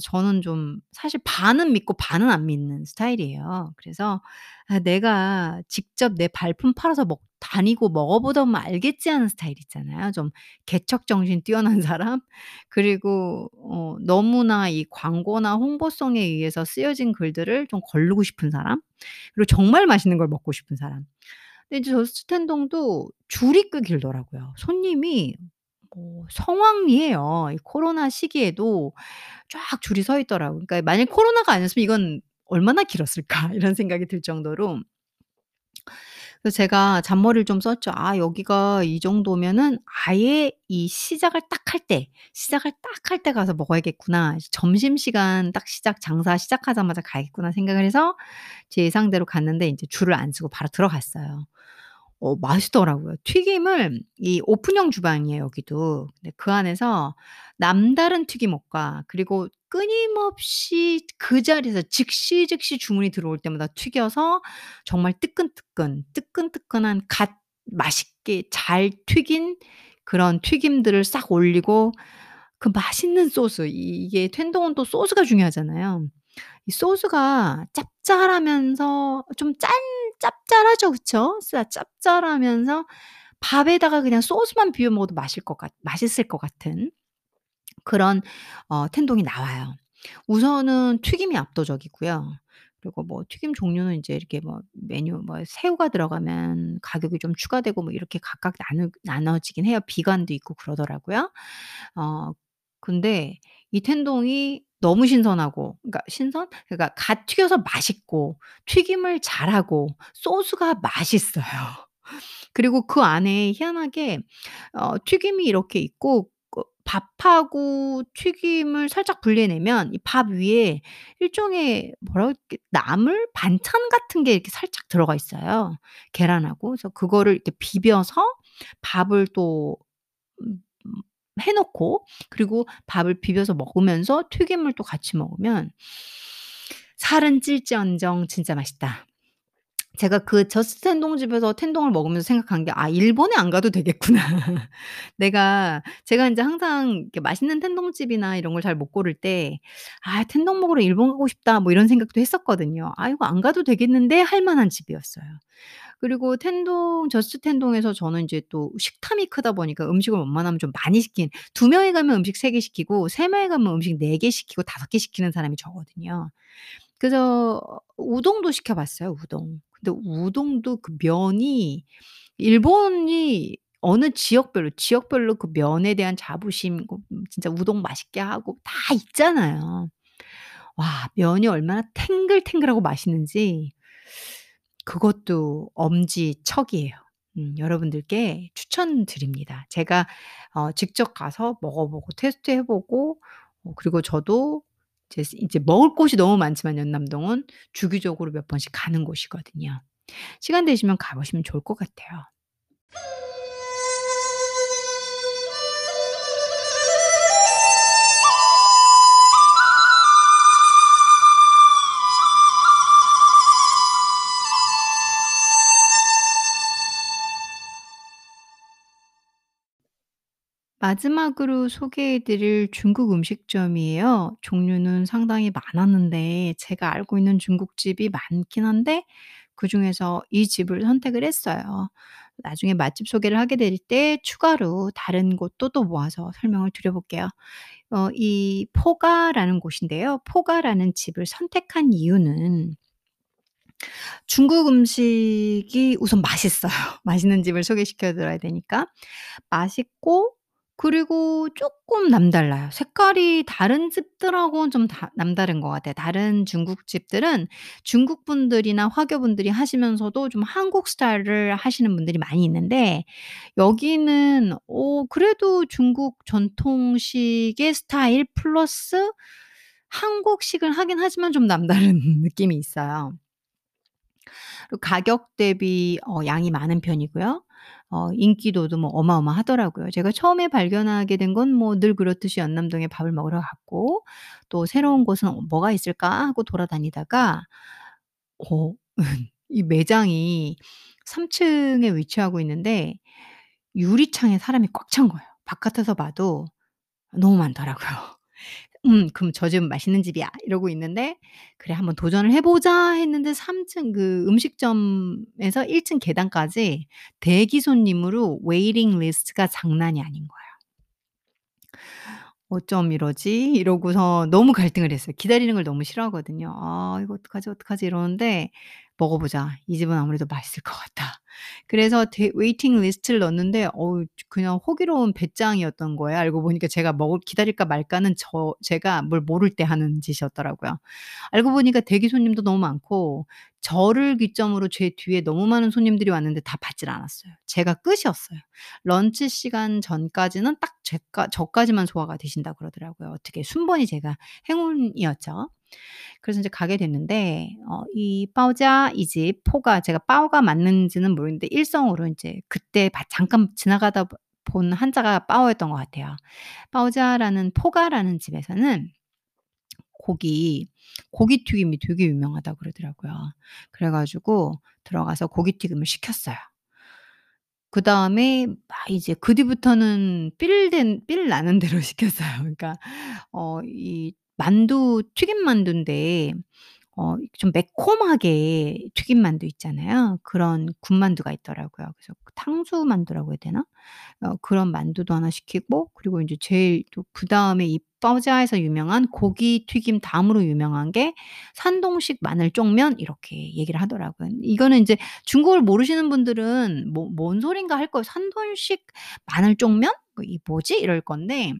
A: 저는 좀 사실 반은 믿고 반은 안 믿는 스타일이에요. 그래서 아, 내가 직접 내 발품 팔아서 먹, 다니고 먹어보던 알겠지 하는 스타일 있잖아요. 좀 개척 정신 뛰어난 사람. 그리고 어, 너무나 이 광고나 홍보성에 의해서 쓰여진 글들을 좀 걸르고 싶은 사람. 그리고 정말 맛있는 걸 먹고 싶은 사람. 근데 이제 저 스탠동도 줄이 꽤 길더라고요. 손님이 어 성황리에요. 이 코로나 시기에도 쫙 줄이 서 있더라고요. 그러니까 만약 코로나가 아니었으면 이건 얼마나 길었을까 이런 생각이 들 정도로 그래서 제가 잔머리를 좀 썼죠. 아, 여기가 이 정도면은 아예 이 시작을 딱 할 때, 시작을 딱 할 때 가서 먹어야겠구나. 점심시간 딱 시작, 장사 시작하자마자 가야겠구나 생각을 해서 제 예상대로 갔는데 이제 줄을 안 쓰고 바로 들어갔어요. 어, 맛있더라고요. 튀김을 이 오픈형 주방이에요, 여기도. 근데 그 안에서 남다른 튀김옷과 그리고 끊임없이 그 자리에서 즉시 즉시 주문이 들어올 때마다 튀겨서 정말 뜨끈뜨끈, 뜨끈뜨끈한 갓 맛있게 잘 튀긴 그런 튀김들을 싹 올리고 그 맛있는 소스, 이게 텐동은 또 소스가 중요하잖아요. 이 소스가 짭짤하면서 좀짠 짭짤하죠, 그쵸? 짭짤하면서 밥에다가 그냥 소스만 비벼 먹어도 맛있을 것 같, 맛있을 것 같은 그런 어, 텐동이 나와요. 우선은 튀김이 압도적이고요. 그리고 뭐 튀김 종류는 이제 이렇게 뭐 메뉴 뭐 새우가 들어가면 가격이 좀 추가되고 뭐 이렇게 각각 나누, 나눠지긴 해요. 비관도 있고 그러더라고요. 어, 근데 이 텐동이 너무 신선하고, 그러니까 신선? 그러니까 갓 튀겨서 맛있고, 튀김을 잘하고, 소스가 맛있어요. 그리고 그 안에 희한하게 어 튀김이 이렇게 있고 그 밥하고 튀김을 살짝 분리해내면 이밥 위에 일종의 뭐라 그럴까 나물 반찬 같은 게 이렇게 살짝 들어가 있어요. 계란하고. 그래서 그거를 이렇게 비벼서 밥을 또 음, 해놓고 그리고 밥을 비벼서 먹으면서 튀김을 또 같이 먹으면 살은 찔지언정 진짜 맛있다. 제가 그 저스 텐동 집에서 텐동을 먹으면서 생각한 게 '아 일본에 안 가도 되겠구나.' 내가 제가 이제 항상 이렇게 맛있는 텐동집이나 이런 걸 잘 못 고를 때 '아 텐동 먹으러 일본 가고 싶다.' 뭐 이런 생각도 했었거든요. '아 이거 안 가도 되겠는데.' 할 만한 집이었어요. 그리고 텐동 저스 텐동에서 저는 이제또 식탐이 크다 보니까 음식을 웬만하면 좀 많이 시킨 두 명이 가면 음식 세 개 시키고 세 명이 가면 음식 네 개 시키고 다섯 개 시키는 사람이 저거든요. 그래서 우동도 시켜 봤어요, 우동. 근데 우동도 그 면이 일본이 어느 지역별로 지역별로 그 면에 대한 자부심 음, 진짜 우동 맛있게 하고 다 있잖아요. 와, 면이 얼마나 탱글탱글하고 맛있는지 그것도 엄지척이에요. 음, 여러분들께 추천드립니다. 제가 어, 직접 가서 먹어보고 테스트해보고 어, 그리고 저도 이제, 이제 먹을 곳이 너무 많지만 연남동은 주기적으로 몇 번씩 가는 곳이거든요. 시간 되시면 가보시면 좋을 것 같아요. 마지막으로 소개해드릴 중국 음식점이에요. 종류는 상당히 많았는데 제가 알고 있는 중국집이 많긴 한데 그중에서 이 집을 선택을 했어요. 나중에 맛집 소개를 하게 될 때 추가로 다른 곳도 또 모아서 설명을 드려볼게요. 어이 포가라는 곳인데요. 포가라는 집을 선택한 이유는 중국 음식이 우선 맛있어요. 맛있는 집을 소개시켜 드려야 되니까. 맛있고 그리고 조금 남달라요. 색깔이 다른 집들하고는 좀다 남다른 것 같아요. 다른 중국집들은 중국분들이나 화교분들이 하시면서도 좀 한국 스타일을 하시는 분들이 많이 있는데 여기는 어 그래도 중국 전통식의 스타일 플러스 한국식을 하긴 하지만 좀 남다른 느낌이 있어요. 그리고 가격 대비 어 양이 많은 편이고요. 어 인기도도 뭐 어마어마하더라고요. 제가 처음에 발견하게 된 건 뭐 늘 그렇듯이 연남동에 밥을 먹으러 갔고 또 '새로운 곳은 뭐가 있을까?' 하고 돌아다니다가 어이 매장이 3 층에 위치하고 있는데 유리창에 사람이 꽉 찬 거예요. 바깥에서 봐도 너무 많더라고요. 음, 그럼 저집 맛있는 집이야." 이러고 있는데 "그래 한번 도전을 해 보자." 했는데 3층그 음식점에서 1층 계단까지 대기 손님으로 웨이링 리스트가 장난이 아닌 거예요. '어쩜 이러지?' 이러고서 너무 갈등을 했어요. 기다리는 걸 너무 싫어하거든요. '아 이거 어떡하지, 어떡하지?' 이러는데 먹어보자. 이 집은 아무래도 맛있을 것 같다. 그래서 데, 웨이팅 리스트를 넣었는데 어 그냥 호기로운 배짱이었던 거예요. 알고 보니까 제가 먹을 기다릴까 말까는 저 제가 뭘 모를 때 하는 짓이었더라고요. 알고 보니까 대기 손님도 너무 많고 저를 기점으로 제 뒤에 너무 많은 손님들이 왔는데 다 받질 않았어요. 제가 끝이었어요. 런치 시간 전까지는 딱 제까, 저까지만 소화가 되신다 그러더라고요. 어떻게 순번이 제가 행운이었죠. 그래서 이제 가게 됐는데 어, 이 빠오자 이집 포가 제가 빠오가 맞는지는 모르는데 일성으로 이제 그때 잠깐 지나가다 본 한자가 빠오였던 것 같아요. 빠오자라는 포가라는 집에서는 고기 고기 튀김이 되게 유명하다 그러더라고요. 그래가지고 들어가서 고기 튀김을 시켰어요. 그 다음에 막 아, 이제 그 뒤부터는 삘 된, 삘 나는 대로 시켰어요. 그러니까, 어, 이 만두 튀김 만두인데 어, 좀 매콤하게 튀김 만두 있잖아요. 그런 군만두가 있더라고요. 그래서 그 탕수 만두라고 해야 되나? 어, 그런 만두도 하나 시키고 그리고 인제 제일 또 그다음에 이 뻐자에서 유명한 고기 튀김 다음으로 유명한 게 산동식 마늘 쪽면 이렇게 얘기를 하더라고요. 이거는 인제 중국을 모르시는 분들은 뭐 '뭔 소린가.' 할 거예요. 산동식 마늘 쪽면? 이 뭐지? 이럴 건데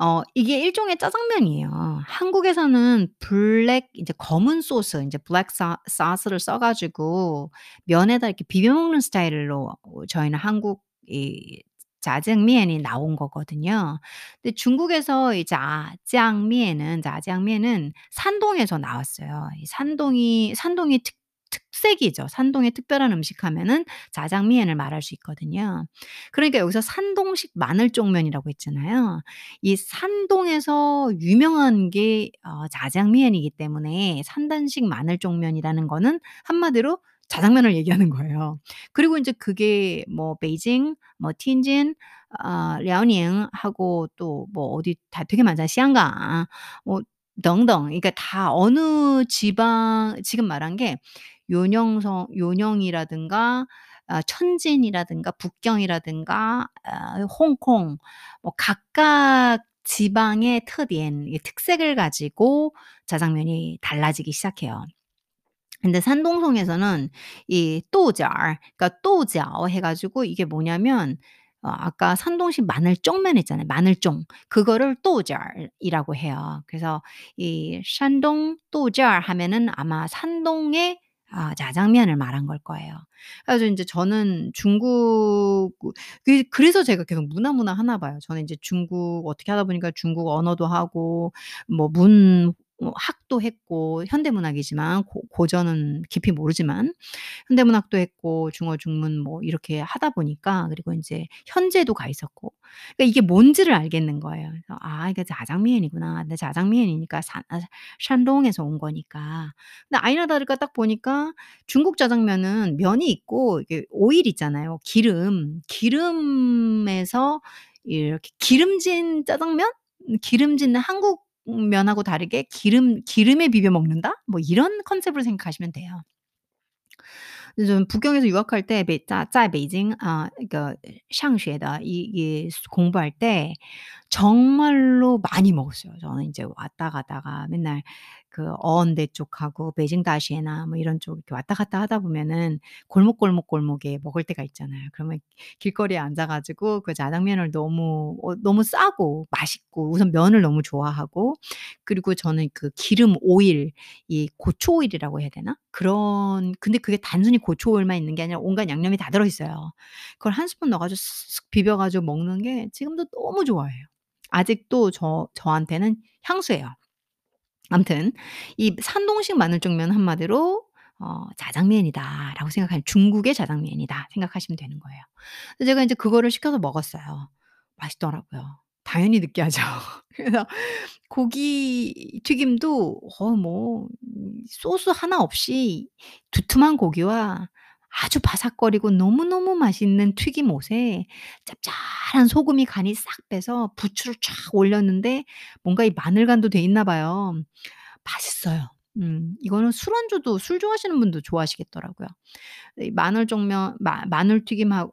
A: 어, 이게 일종의 짜장면이에요. 한국에서는 블랙, 이제 검은 소스, 이제 블랙 사, 스를 써가지고 면에다 이렇게 비벼먹는 스타일로 저희는 한국 이짜장면이 나온 거거든요. 근데 중국에서 이 자장면은 짜장면은 산동에서 나왔어요. 이 산동이 산동이 특 특색이죠. 산동의 특별한 음식 하면은 자장미엔을 말할 수 있거든요. 그러니까 여기서 산동식 마늘 쪽면이라고 했잖아요. 이 산동에서 유명한 게 어, 자장미엔이기 때문에 산단식 마늘 쪽면이라는 거는 한마디로 자장면을 얘기하는 거예요. 그리고 이제 그게 뭐 베이징, 뭐틴진 어, 랴오닝하고 또 뭐 어디 다 되게 많잖아요. 시안강, 뭐 덩덩 그러니까 다 어느 지방 지금 말한 게요녕성요녕이라든가아 천진이라든가 북경이라든가 아 홍콩 뭐 각각 지방의 특인 이 특색을 가지고 자장면이 달라지기 시작해요. 근데 산동성에서는 이또자 그러니까 또자어 해가지고 이게 뭐냐면 어, 아까 산동식 마늘쫑면 있잖아요. 마늘쫑. 그거를 또절이라고 해요. 그래서 이 산동 또절 하면은 아마 산동의 아, 자장면을 말한 걸 거예요. 그래서 이제 저는 중국, 그, 그래서 제가 계속 문화 문화 하나 봐요. 저는 이제 중국 어떻게 하다 보니까 중국 언어도 하고, 뭐 문, 뭐 학도 했고 현대문학이지만 고, 전은 깊이 모르지만 현대문학도 했고 중어 중문 뭐 이렇게 하다 보니까 그리고 이제 현재도 가 있었고 그러니까 이게 뭔지를 알겠는 거예요. 그래서 아 이게 자장미엔이구나. 근데 자장미엔이니까 산 아, 샨동에서 온 거니까. 근데 아이나 다를까 딱 보니까 중국 자장면은 면이 있고 이게 오일 있잖아요. 기름 기름에서 이렇게 기름진 짜장면 기름진 한국 면하고 다르게 기름 기름에 비벼 먹는다? 뭐 이런 컨셉으로 생각하시면 돼요. 좀 북경에서 유학할 때 자, 자 베이징 아, 그니까 샹쉐다 이게 공부할 때 정말로 많이 먹었어요. 저는 이제 왔다 가다가 맨날 그어언대 쪽하고 베이징 다시에나 뭐 이런 쪽 이렇게 왔다 갔다 하다 보면은 골목골목 골목에 먹을 때가 있잖아요. 그러면 길거리에 앉아가지고 그 자장면을 너무 어, 너무 싸고 맛있고 우선 면을 너무 좋아하고 그리고 저는 그 기름 오일 이고추 오일이라고 해야 되나 그런 근데 그게 단순히 고추 오일만 있는 게 아니라 온갖 양념이 다 들어 있어요. 그걸 한 스푼 넣어가지고 쓱 비벼가지고 먹는 게 지금도 너무 좋아해요. 아직도 저 저한테는 향수예요. 암튼 이 산동식 마늘종면 한마디로 어, 자장면이다라고 생각하는 중국의 자장면이다 생각하시면 되는 거예요. 그래서 제가 이제 그거를 시켜서 먹었어요. 맛있더라고요. 당연히 느끼하죠. 그래서 고기 튀김도 어뭐 음, 소스 하나 없이 두툼한 고기와 아주 바삭거리고 너무너무 맛있는 튀김옷에 짭짤한 소금이 간이 싹빼서 부추를 쫙 올렸는데 뭔가 이 마늘간도 돼 있나 봐요. 맛있어요. 음 이거는 술안주도 술 좋아하시는 분도 좋아하시겠더라고요. 이 마늘 종면 마늘 튀김하고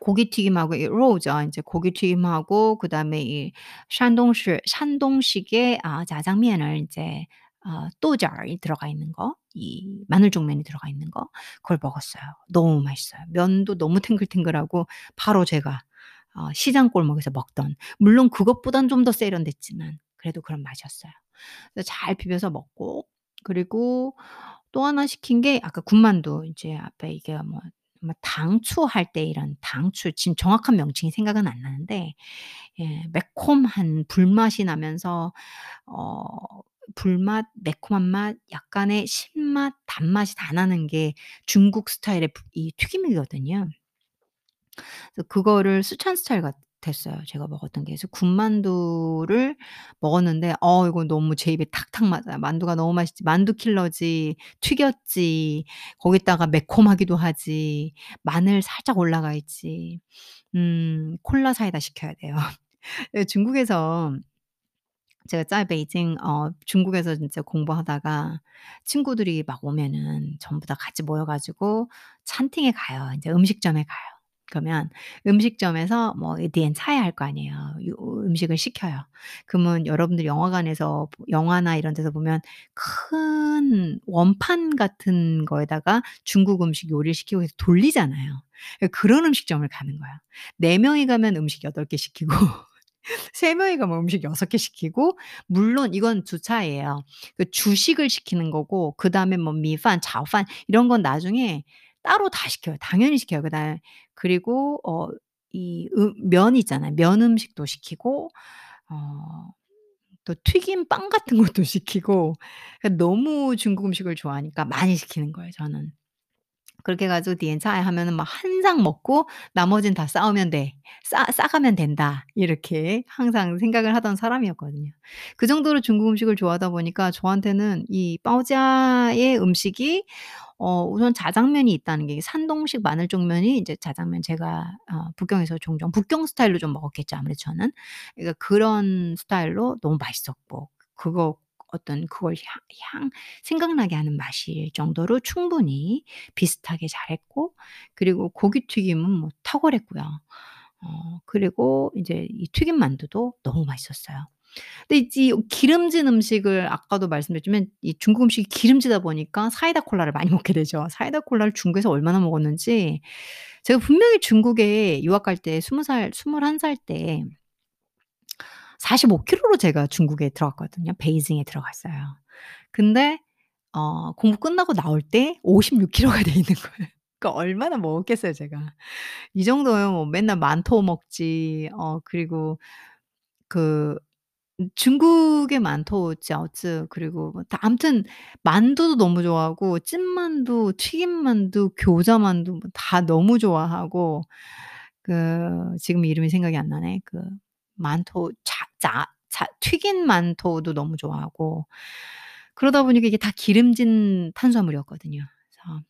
A: 고기튀김하고 이 로우죠. 인제 고기튀김하고 그다음에 이 샨동식 샨동식의 아 자장면을 이제 어, 아, 또절이 들어가 있는 거, 이 마늘 종면이 들어가 있는 거, 그걸 먹었어요. 너무 맛있어요. 면도 너무 탱글탱글하고 바로 제가 어, 시장 골목에서 먹던 물론 그것보단 좀 더 세련됐지만 그래도 그런 맛이었어요. 잘 비벼서 먹고 그리고 또 하나 시킨 게 아까 군만두 이제 앞에 이게 뭐, 뭐 당추 할 때 이런 당추 지금 정확한 명칭이 생각은 안 나는데 예, 매콤한 불맛이 나면서 어 불맛, 매콤한 맛, 약간의 신맛, 단맛이 다 나는 게 중국 스타일의 이 튀김이거든요. 그래서 그거를 수찬 스타일 같았어요. 제가 먹었던 게. 그래서 군만두를 먹었는데 어 이거 너무 제 입에 탁탁 맞아요. 만두가 너무 맛있지. 만두 킬러지. 튀겼지. 거기다가 매콤하기도 하지. 마늘 살짝 올라가 있지. 음 콜라 사이다 시켜야 돼요. 중국에서 제가 짤 베이징 어 중국에서 진짜 공부하다가 친구들이 막 오면은 전부 다 같이 모여 가지고 찬팅에 가요. 인제 음식점에 가요. 그러면 음식점에서 뭐 디엔 차야 할 거 아니에요. 음식을 시켜요. 그러면 여러분들 영화관에서 영화나 이런 데서 보면 큰 원판 같은 거에다가 중국 음식 요리를 시키고 해서 돌리잖아요. 그러니까 그런 음식점을 가는 거예요4 명이 가면 음식 8개 시키고 세 명이가 뭐 음식 여섯 개 시키고 물론 이건 주차예요. 그 주식을 시키는 거고 그 다음에 뭐 미판, 자판 이런 건 나중에 따로 다 시켜요. 당연히 시켜요. 그다음 그리고 어 이면 음, 있잖아요. 면 음식도 시키고 어. 또 튀김 빵 같은 것도 시키고 그러니까 너무 중국 음식을 좋아하니까 많이 시키는 거예요. 저는. 그렇게 해 가지고 디엔차에 하면은 막 한 상 먹고 나머진다 싸우면 돼. 싸 싸가면 된다. 이렇게 항상 생각을 하던 사람이었거든요. 그 정도로 중국 음식을 좋아하다 보니까 저한테는 이빠오자의 음식이 어 우선 자장면이 있다는 게 산동식 마늘 종면이 이제 자장면 제가 어 북경에서 종종 북경 스타일로 좀 먹었겠죠 아무래도 저는. 그러니까 그런 스타일로 너무 맛있었고 그거 어떤 그걸 향, 향, 생각나게 하는 맛일 정도로 충분히 비슷하게 잘했고 그리고 고기 튀김은 뭐 탁월했고요. 어, 그리고 이제 이 튀김 만두도 너무 맛있었어요. 근데 이 기름진 음식을 아까도 말씀드렸지만 이 중국 음식이 기름지다 보니까 사이다 콜라를 많이 먹게 되죠. 사이다 콜라를 중국에서 얼마나 먹었는지 제가 분명히 중국에 유학 갈 때 스무 살 스물한 살때 45kg로 제가 중국에 들어갔거든요. 베이징에 들어갔어요. 근데 어, 공부 끝나고 나올 때 56kg가 돼 있는 거예요. 그러니까 얼마나 먹었겠어요, 제가. 이 정도면 뭐 맨날 만토 먹지. 어, 그리고 그 중국의 만토, 짜어쯔 그리고 뭐 다 아무튼 만두도 너무 좋아하고 찐만두, 튀김만두, 교자만두 뭐 다 너무 좋아하고 그 지금 이름이 생각이 안 나네. 그 만토 자, 자, 자, 튀긴 만토도 너무 좋아하고 그러다 보니까 이게 다 기름진 탄수화물이었거든요. 그래서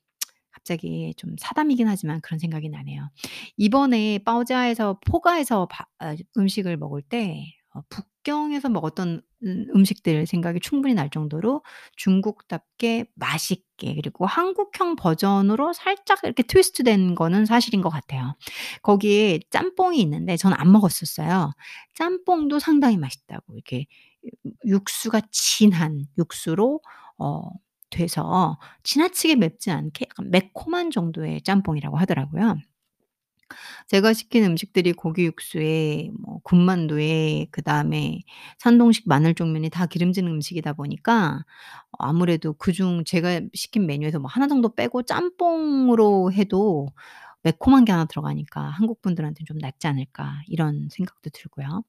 A: 갑자기 좀 사담이긴 하지만 그런 생각이 나네요. 이번에 빠오자에서 포가에서 바, 아, 음식을 먹을 때 어, 북경에서 먹었던 음, 음식들 생각이 충분히 날 정도로 중국답게 맛있게 그리고 한국형 버전으로 살짝 이렇게 트위스트 된 거는 사실인 것 같아요. 거기에 짬뽕이 있는데 저는 안 먹었었어요. 짬뽕도 상당히 맛있다고 이렇게 육수가 진한 육수로 어 돼서 지나치게 맵지 않게 약간 매콤한 정도의 짬뽕이라고 하더라고요. 제가 시킨 음식들이 고기 육수에 뭐 군만두에 그다음에 산동식 마늘 종면에 다 기름진 음식이다 보니까 아무래도 그중 제가 시킨 메뉴에서 뭐 하나 정도 빼고 짬뽕으로 해도 매콤한 게 하나 들어가니까 '한국 분들한테는 좀 낫지 않을까.' 이런 생각도 들고요.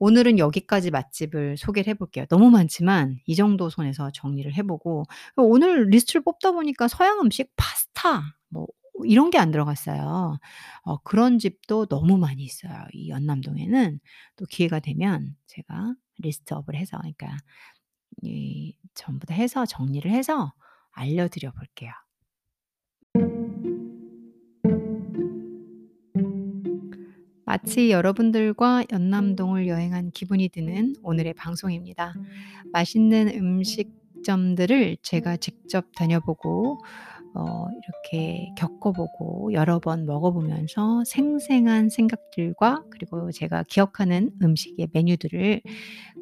A: 오늘은 여기까지 맛집을 소개를 해 볼게요. 너무 많지만 이 정도 손에서 정리를 해 보고 오늘 리스트를 뽑다 보니까 서양 음식 파스타 뭐 이런 게 안 들어갔어요. 어, 그런 집도 너무 많이 있어요. 이 연남동에는 또 기회가 되면 제가 리스트업을 해서 그러니까 이, 전부 다 해서 정리를 해서 알려드려 볼게요. 마치 여러분들과 연남동을 여행한 기분이 드는 오늘의 방송입니다. 맛있는 음식점들을 제가 직접 다녀보고 어, 이렇게 겪어보고 여러 번 먹어보면서 생생한 생각들과 그리고 제가 기억하는 음식의 메뉴들을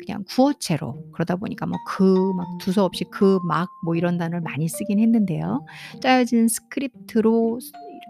A: 그냥 구어체로 그러다 보니까 뭐 그 막 두서없이 그 막 뭐 이런 단어를 많이 쓰긴 했는데요. 짜여진 스크립트로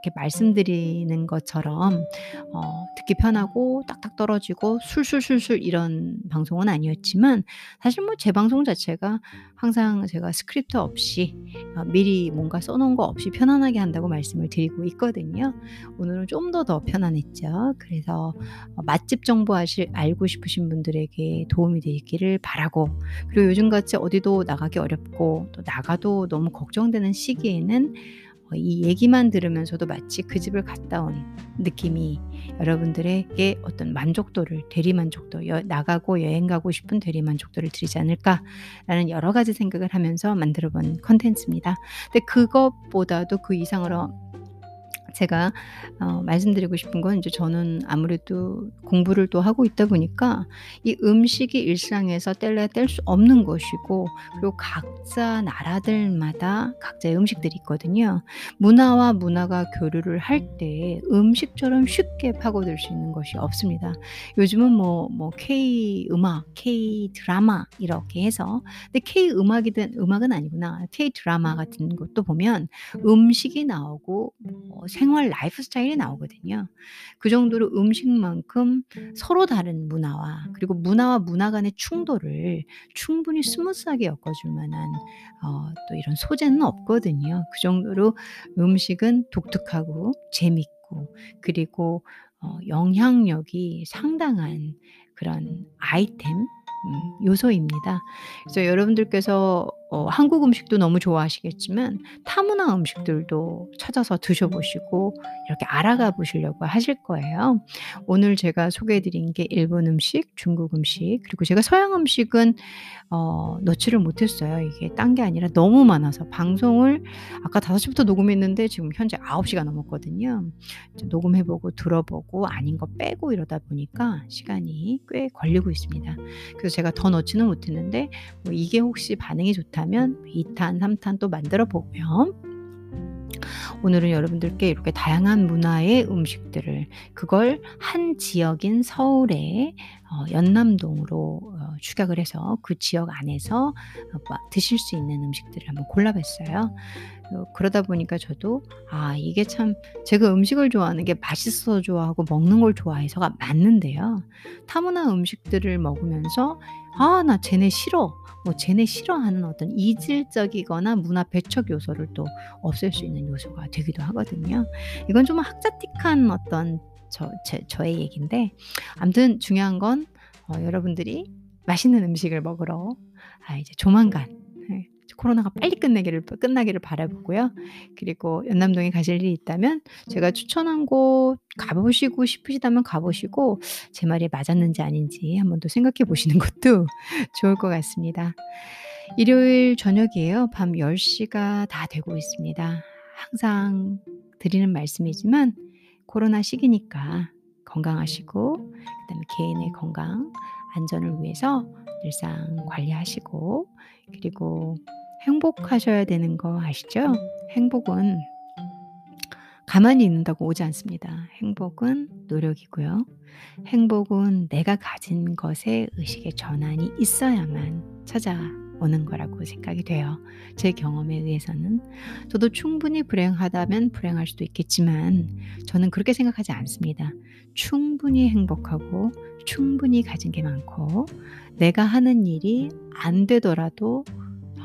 A: 이렇게 말씀드리는 것처럼 어, 듣기 편하고 딱딱 떨어지고 술술술술 이런 방송은 아니었지만 사실 뭐제 방송 자체가 항상 제가 스크립트 없이 어, 미리 뭔가 써놓은 거 없이 편안하게 한다고 말씀을 드리고 있거든요. 오늘은 좀 더더 더 편안했죠. 그래서 어, 맛집 정보 아실, 알고 싶으신 분들에게 도움이 되기를 바라고 그리고 요즘같이 어디도 나가기 어렵고 또 나가도 너무 걱정되는 시기에는 뭐 이 얘기만 들으면서도 마치 그 집을 갔다 온 느낌이 여러분들에게 어떤 만족도를 대리만족도 여, 나가고 여행 가고 싶은 대리만족도를 드리지 않을까라는 여러 가지 생각을 하면서 만들어본 컨텐츠입니다. 근데 그것보다도 그 이상으로 제가 어, 말씀드리고 싶은 건 이제 저는 아무래도 공부를 또 하고 있다 보니까 이 음식이 일상에서 뗄래야 뗄 수 없는 것이고 그리고 각자 나라들마다 각자의 음식들이 있거든요. 문화와 문화가 교류를 할 때 음식처럼 쉽게 파고들 수 있는 것이 없습니다. 요즘은 뭐, 뭐 K 음악, K 드라마 이렇게 해서 근데 K 음악이든 음악은 아니구나. K 드라마 같은 것도 보면 음식이 나오고 뭐, 생활 라이프 스타일이 나오거든요. 그 정도로 음식만큼 서로 다른 문화와 그리고 문화와 문화 간의 충돌을 충분히 스무스하게 엮어줄 만한 어, 또 이런 소재는 없거든요. 그 정도로 음식은 독특하고 재밌고 그리고 어, 영향력이 상당한 그런 아이템 음, 요소입니다. 그래서 여러분들께서 어, 한국 음식도 너무 좋아하시겠지만 타문화 음식들도 찾아서 드셔보시고 이렇게 알아가 보시려고 하실 거예요. 오늘 제가 소개해드린 게 일본 음식, 중국 음식, 그리고 제가 서양 음식은 어, 넣지를 못했어요. 이게 딴 게 아니라 너무 많아서 방송을 아까 5시부터 녹음했는데 지금 현재 9시가 넘었거든요. 녹음해보고 들어보고 아닌 거 빼고 이러다 보니까 시간이 꽤 걸리고 있습니다. 그래서 제가 더 넣지는 못했는데 뭐 이게 혹시 반응이 좋다 가면 2탄, 3탄 또 만들어 보고요. 오늘은 여러분들께 이렇게 다양한 문화의 음식들을 그걸 한 지역인 서울의 어, 연남동으로 어, 추격을 해서 그 지역 안에서 어, 드실 수 있는 음식들을 한번 골라봤어요. 어, 그러다 보니까 저도 아 이게 참 제가 음식을 좋아하는 게 맛있어 좋아하고 먹는 걸 좋아해서가 맞는데요. 타문한 음식들을 먹으면서 아 나 쟤네 싫어 뭐 쟤네 싫어하는 어떤 이질적이거나 문화 배척 요소를 또 없앨 수 있는 요소가 되기도 하거든요. 이건 좀 학자틱한 어떤 저, 제, 저의 얘기인데 아무튼 중요한 건 어, 여러분들이 맛있는 음식을 먹으러 아, 이제 조만간 네, 코로나가 빨리 네. 끝내기를 끝나기를 바라보고요. 음. 그리고 연남동에 가실 일이 있다면 제가 음. 추천한 곳 가보시고 싶으시다면 가보시고 제 말이 맞았는지 아닌지 한번 더 생각해 보시는 음. 것도 좋을 것 같습니다. 일요일 저녁이에요. 밤 10시가 다 되고 있습니다. 항상 드리는 말씀이지만 코로나 시기니까 건강하시고 그다음에 개인의 건강 안전을 위해서 일상 관리하시고 그리고 행복하셔야 되는 거 아시죠? 행복은 가만히 있는다고 오지 않습니다. 행복은 노력이고요. 행복은 내가 가진 것의 의식의 전환이 있어야만 찾아오는 거라고 생각이 돼요. 제 경험에 의해서는 저도 충분히 불행하다면 불행할 수도 있겠지만 저는 그렇게 생각하지 않습니다. 충분히 행복하고 충분히 가진 게 많고 내가 하는 일이 안 되더라도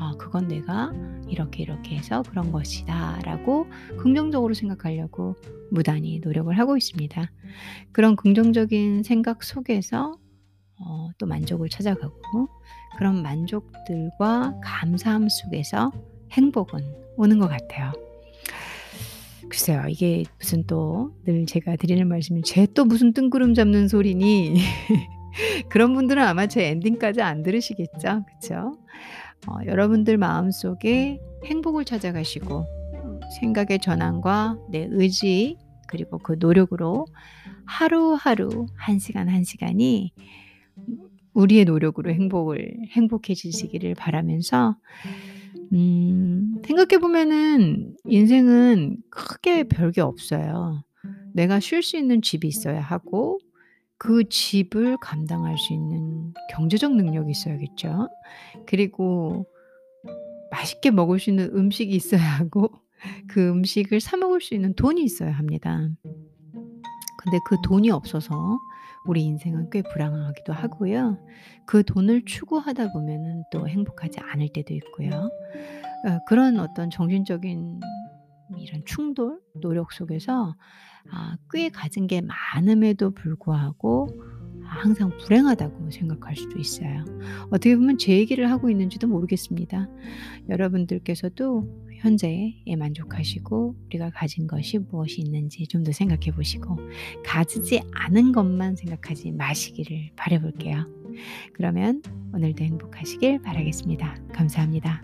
A: 아, 그건 내가 이렇게 이렇게 해서 그런 것이다 라고 긍정적으로 생각하려고 무단히 노력을 하고 있습니다. 그런 긍정적인 생각 속에서 어, 또 만족을 찾아가고 그런 만족들과 감사함 속에서 행복은 오는 것 같아요. 글쎄요, 이게 무슨 또 늘 제가 드리는 말씀이 쟤또 무슨 뜬구름 잡는 소리니 그런 분들은 아마 제 엔딩까지 안 들으시겠죠, 그렇 어, 여러분들 마음속에 행복을 찾아가시고 생각의 전환과 내 의지 그리고 그 노력으로 하루하루 한 시간 한 시간이 우리의 노력으로 행복을 행복해지시기를 바라면서 음, 생각해 보면은 인생은 크게 별게 없어요. 내가 쉴 수 있는 집이 있어야 하고 그 집을 감당할 수 있는 경제적 능력이 있어야겠죠. 그리고 맛있게 먹을 수 있는 음식이 있어야 하고 그 음식을 사 먹을 수 있는 돈이 있어야 합니다. 근데 그 돈이 없어서 우리 인생은 꽤 불안하기도 하고요. 그 돈을 추구하다 보면은 또 행복하지 않을 때도 있고요. 어, 그런 어떤 정신적인 이런 충돌, 노력 속에서 아, 꽤 가진 게 많음에도 불구하고 항상 불행하다고 생각할 수도 있어요. 어떻게 보면 제 얘기를 하고 있는지도 모르겠습니다. 여러분들께서도 현재에 만족하시고 우리가 가진 것이 무엇이 있는지 좀 더 생각해 보시고 가지지 않은 것만 생각하지 마시기를 바라볼게요 그러면 오늘도 행복하시길 바라겠습니다. 감사합니다.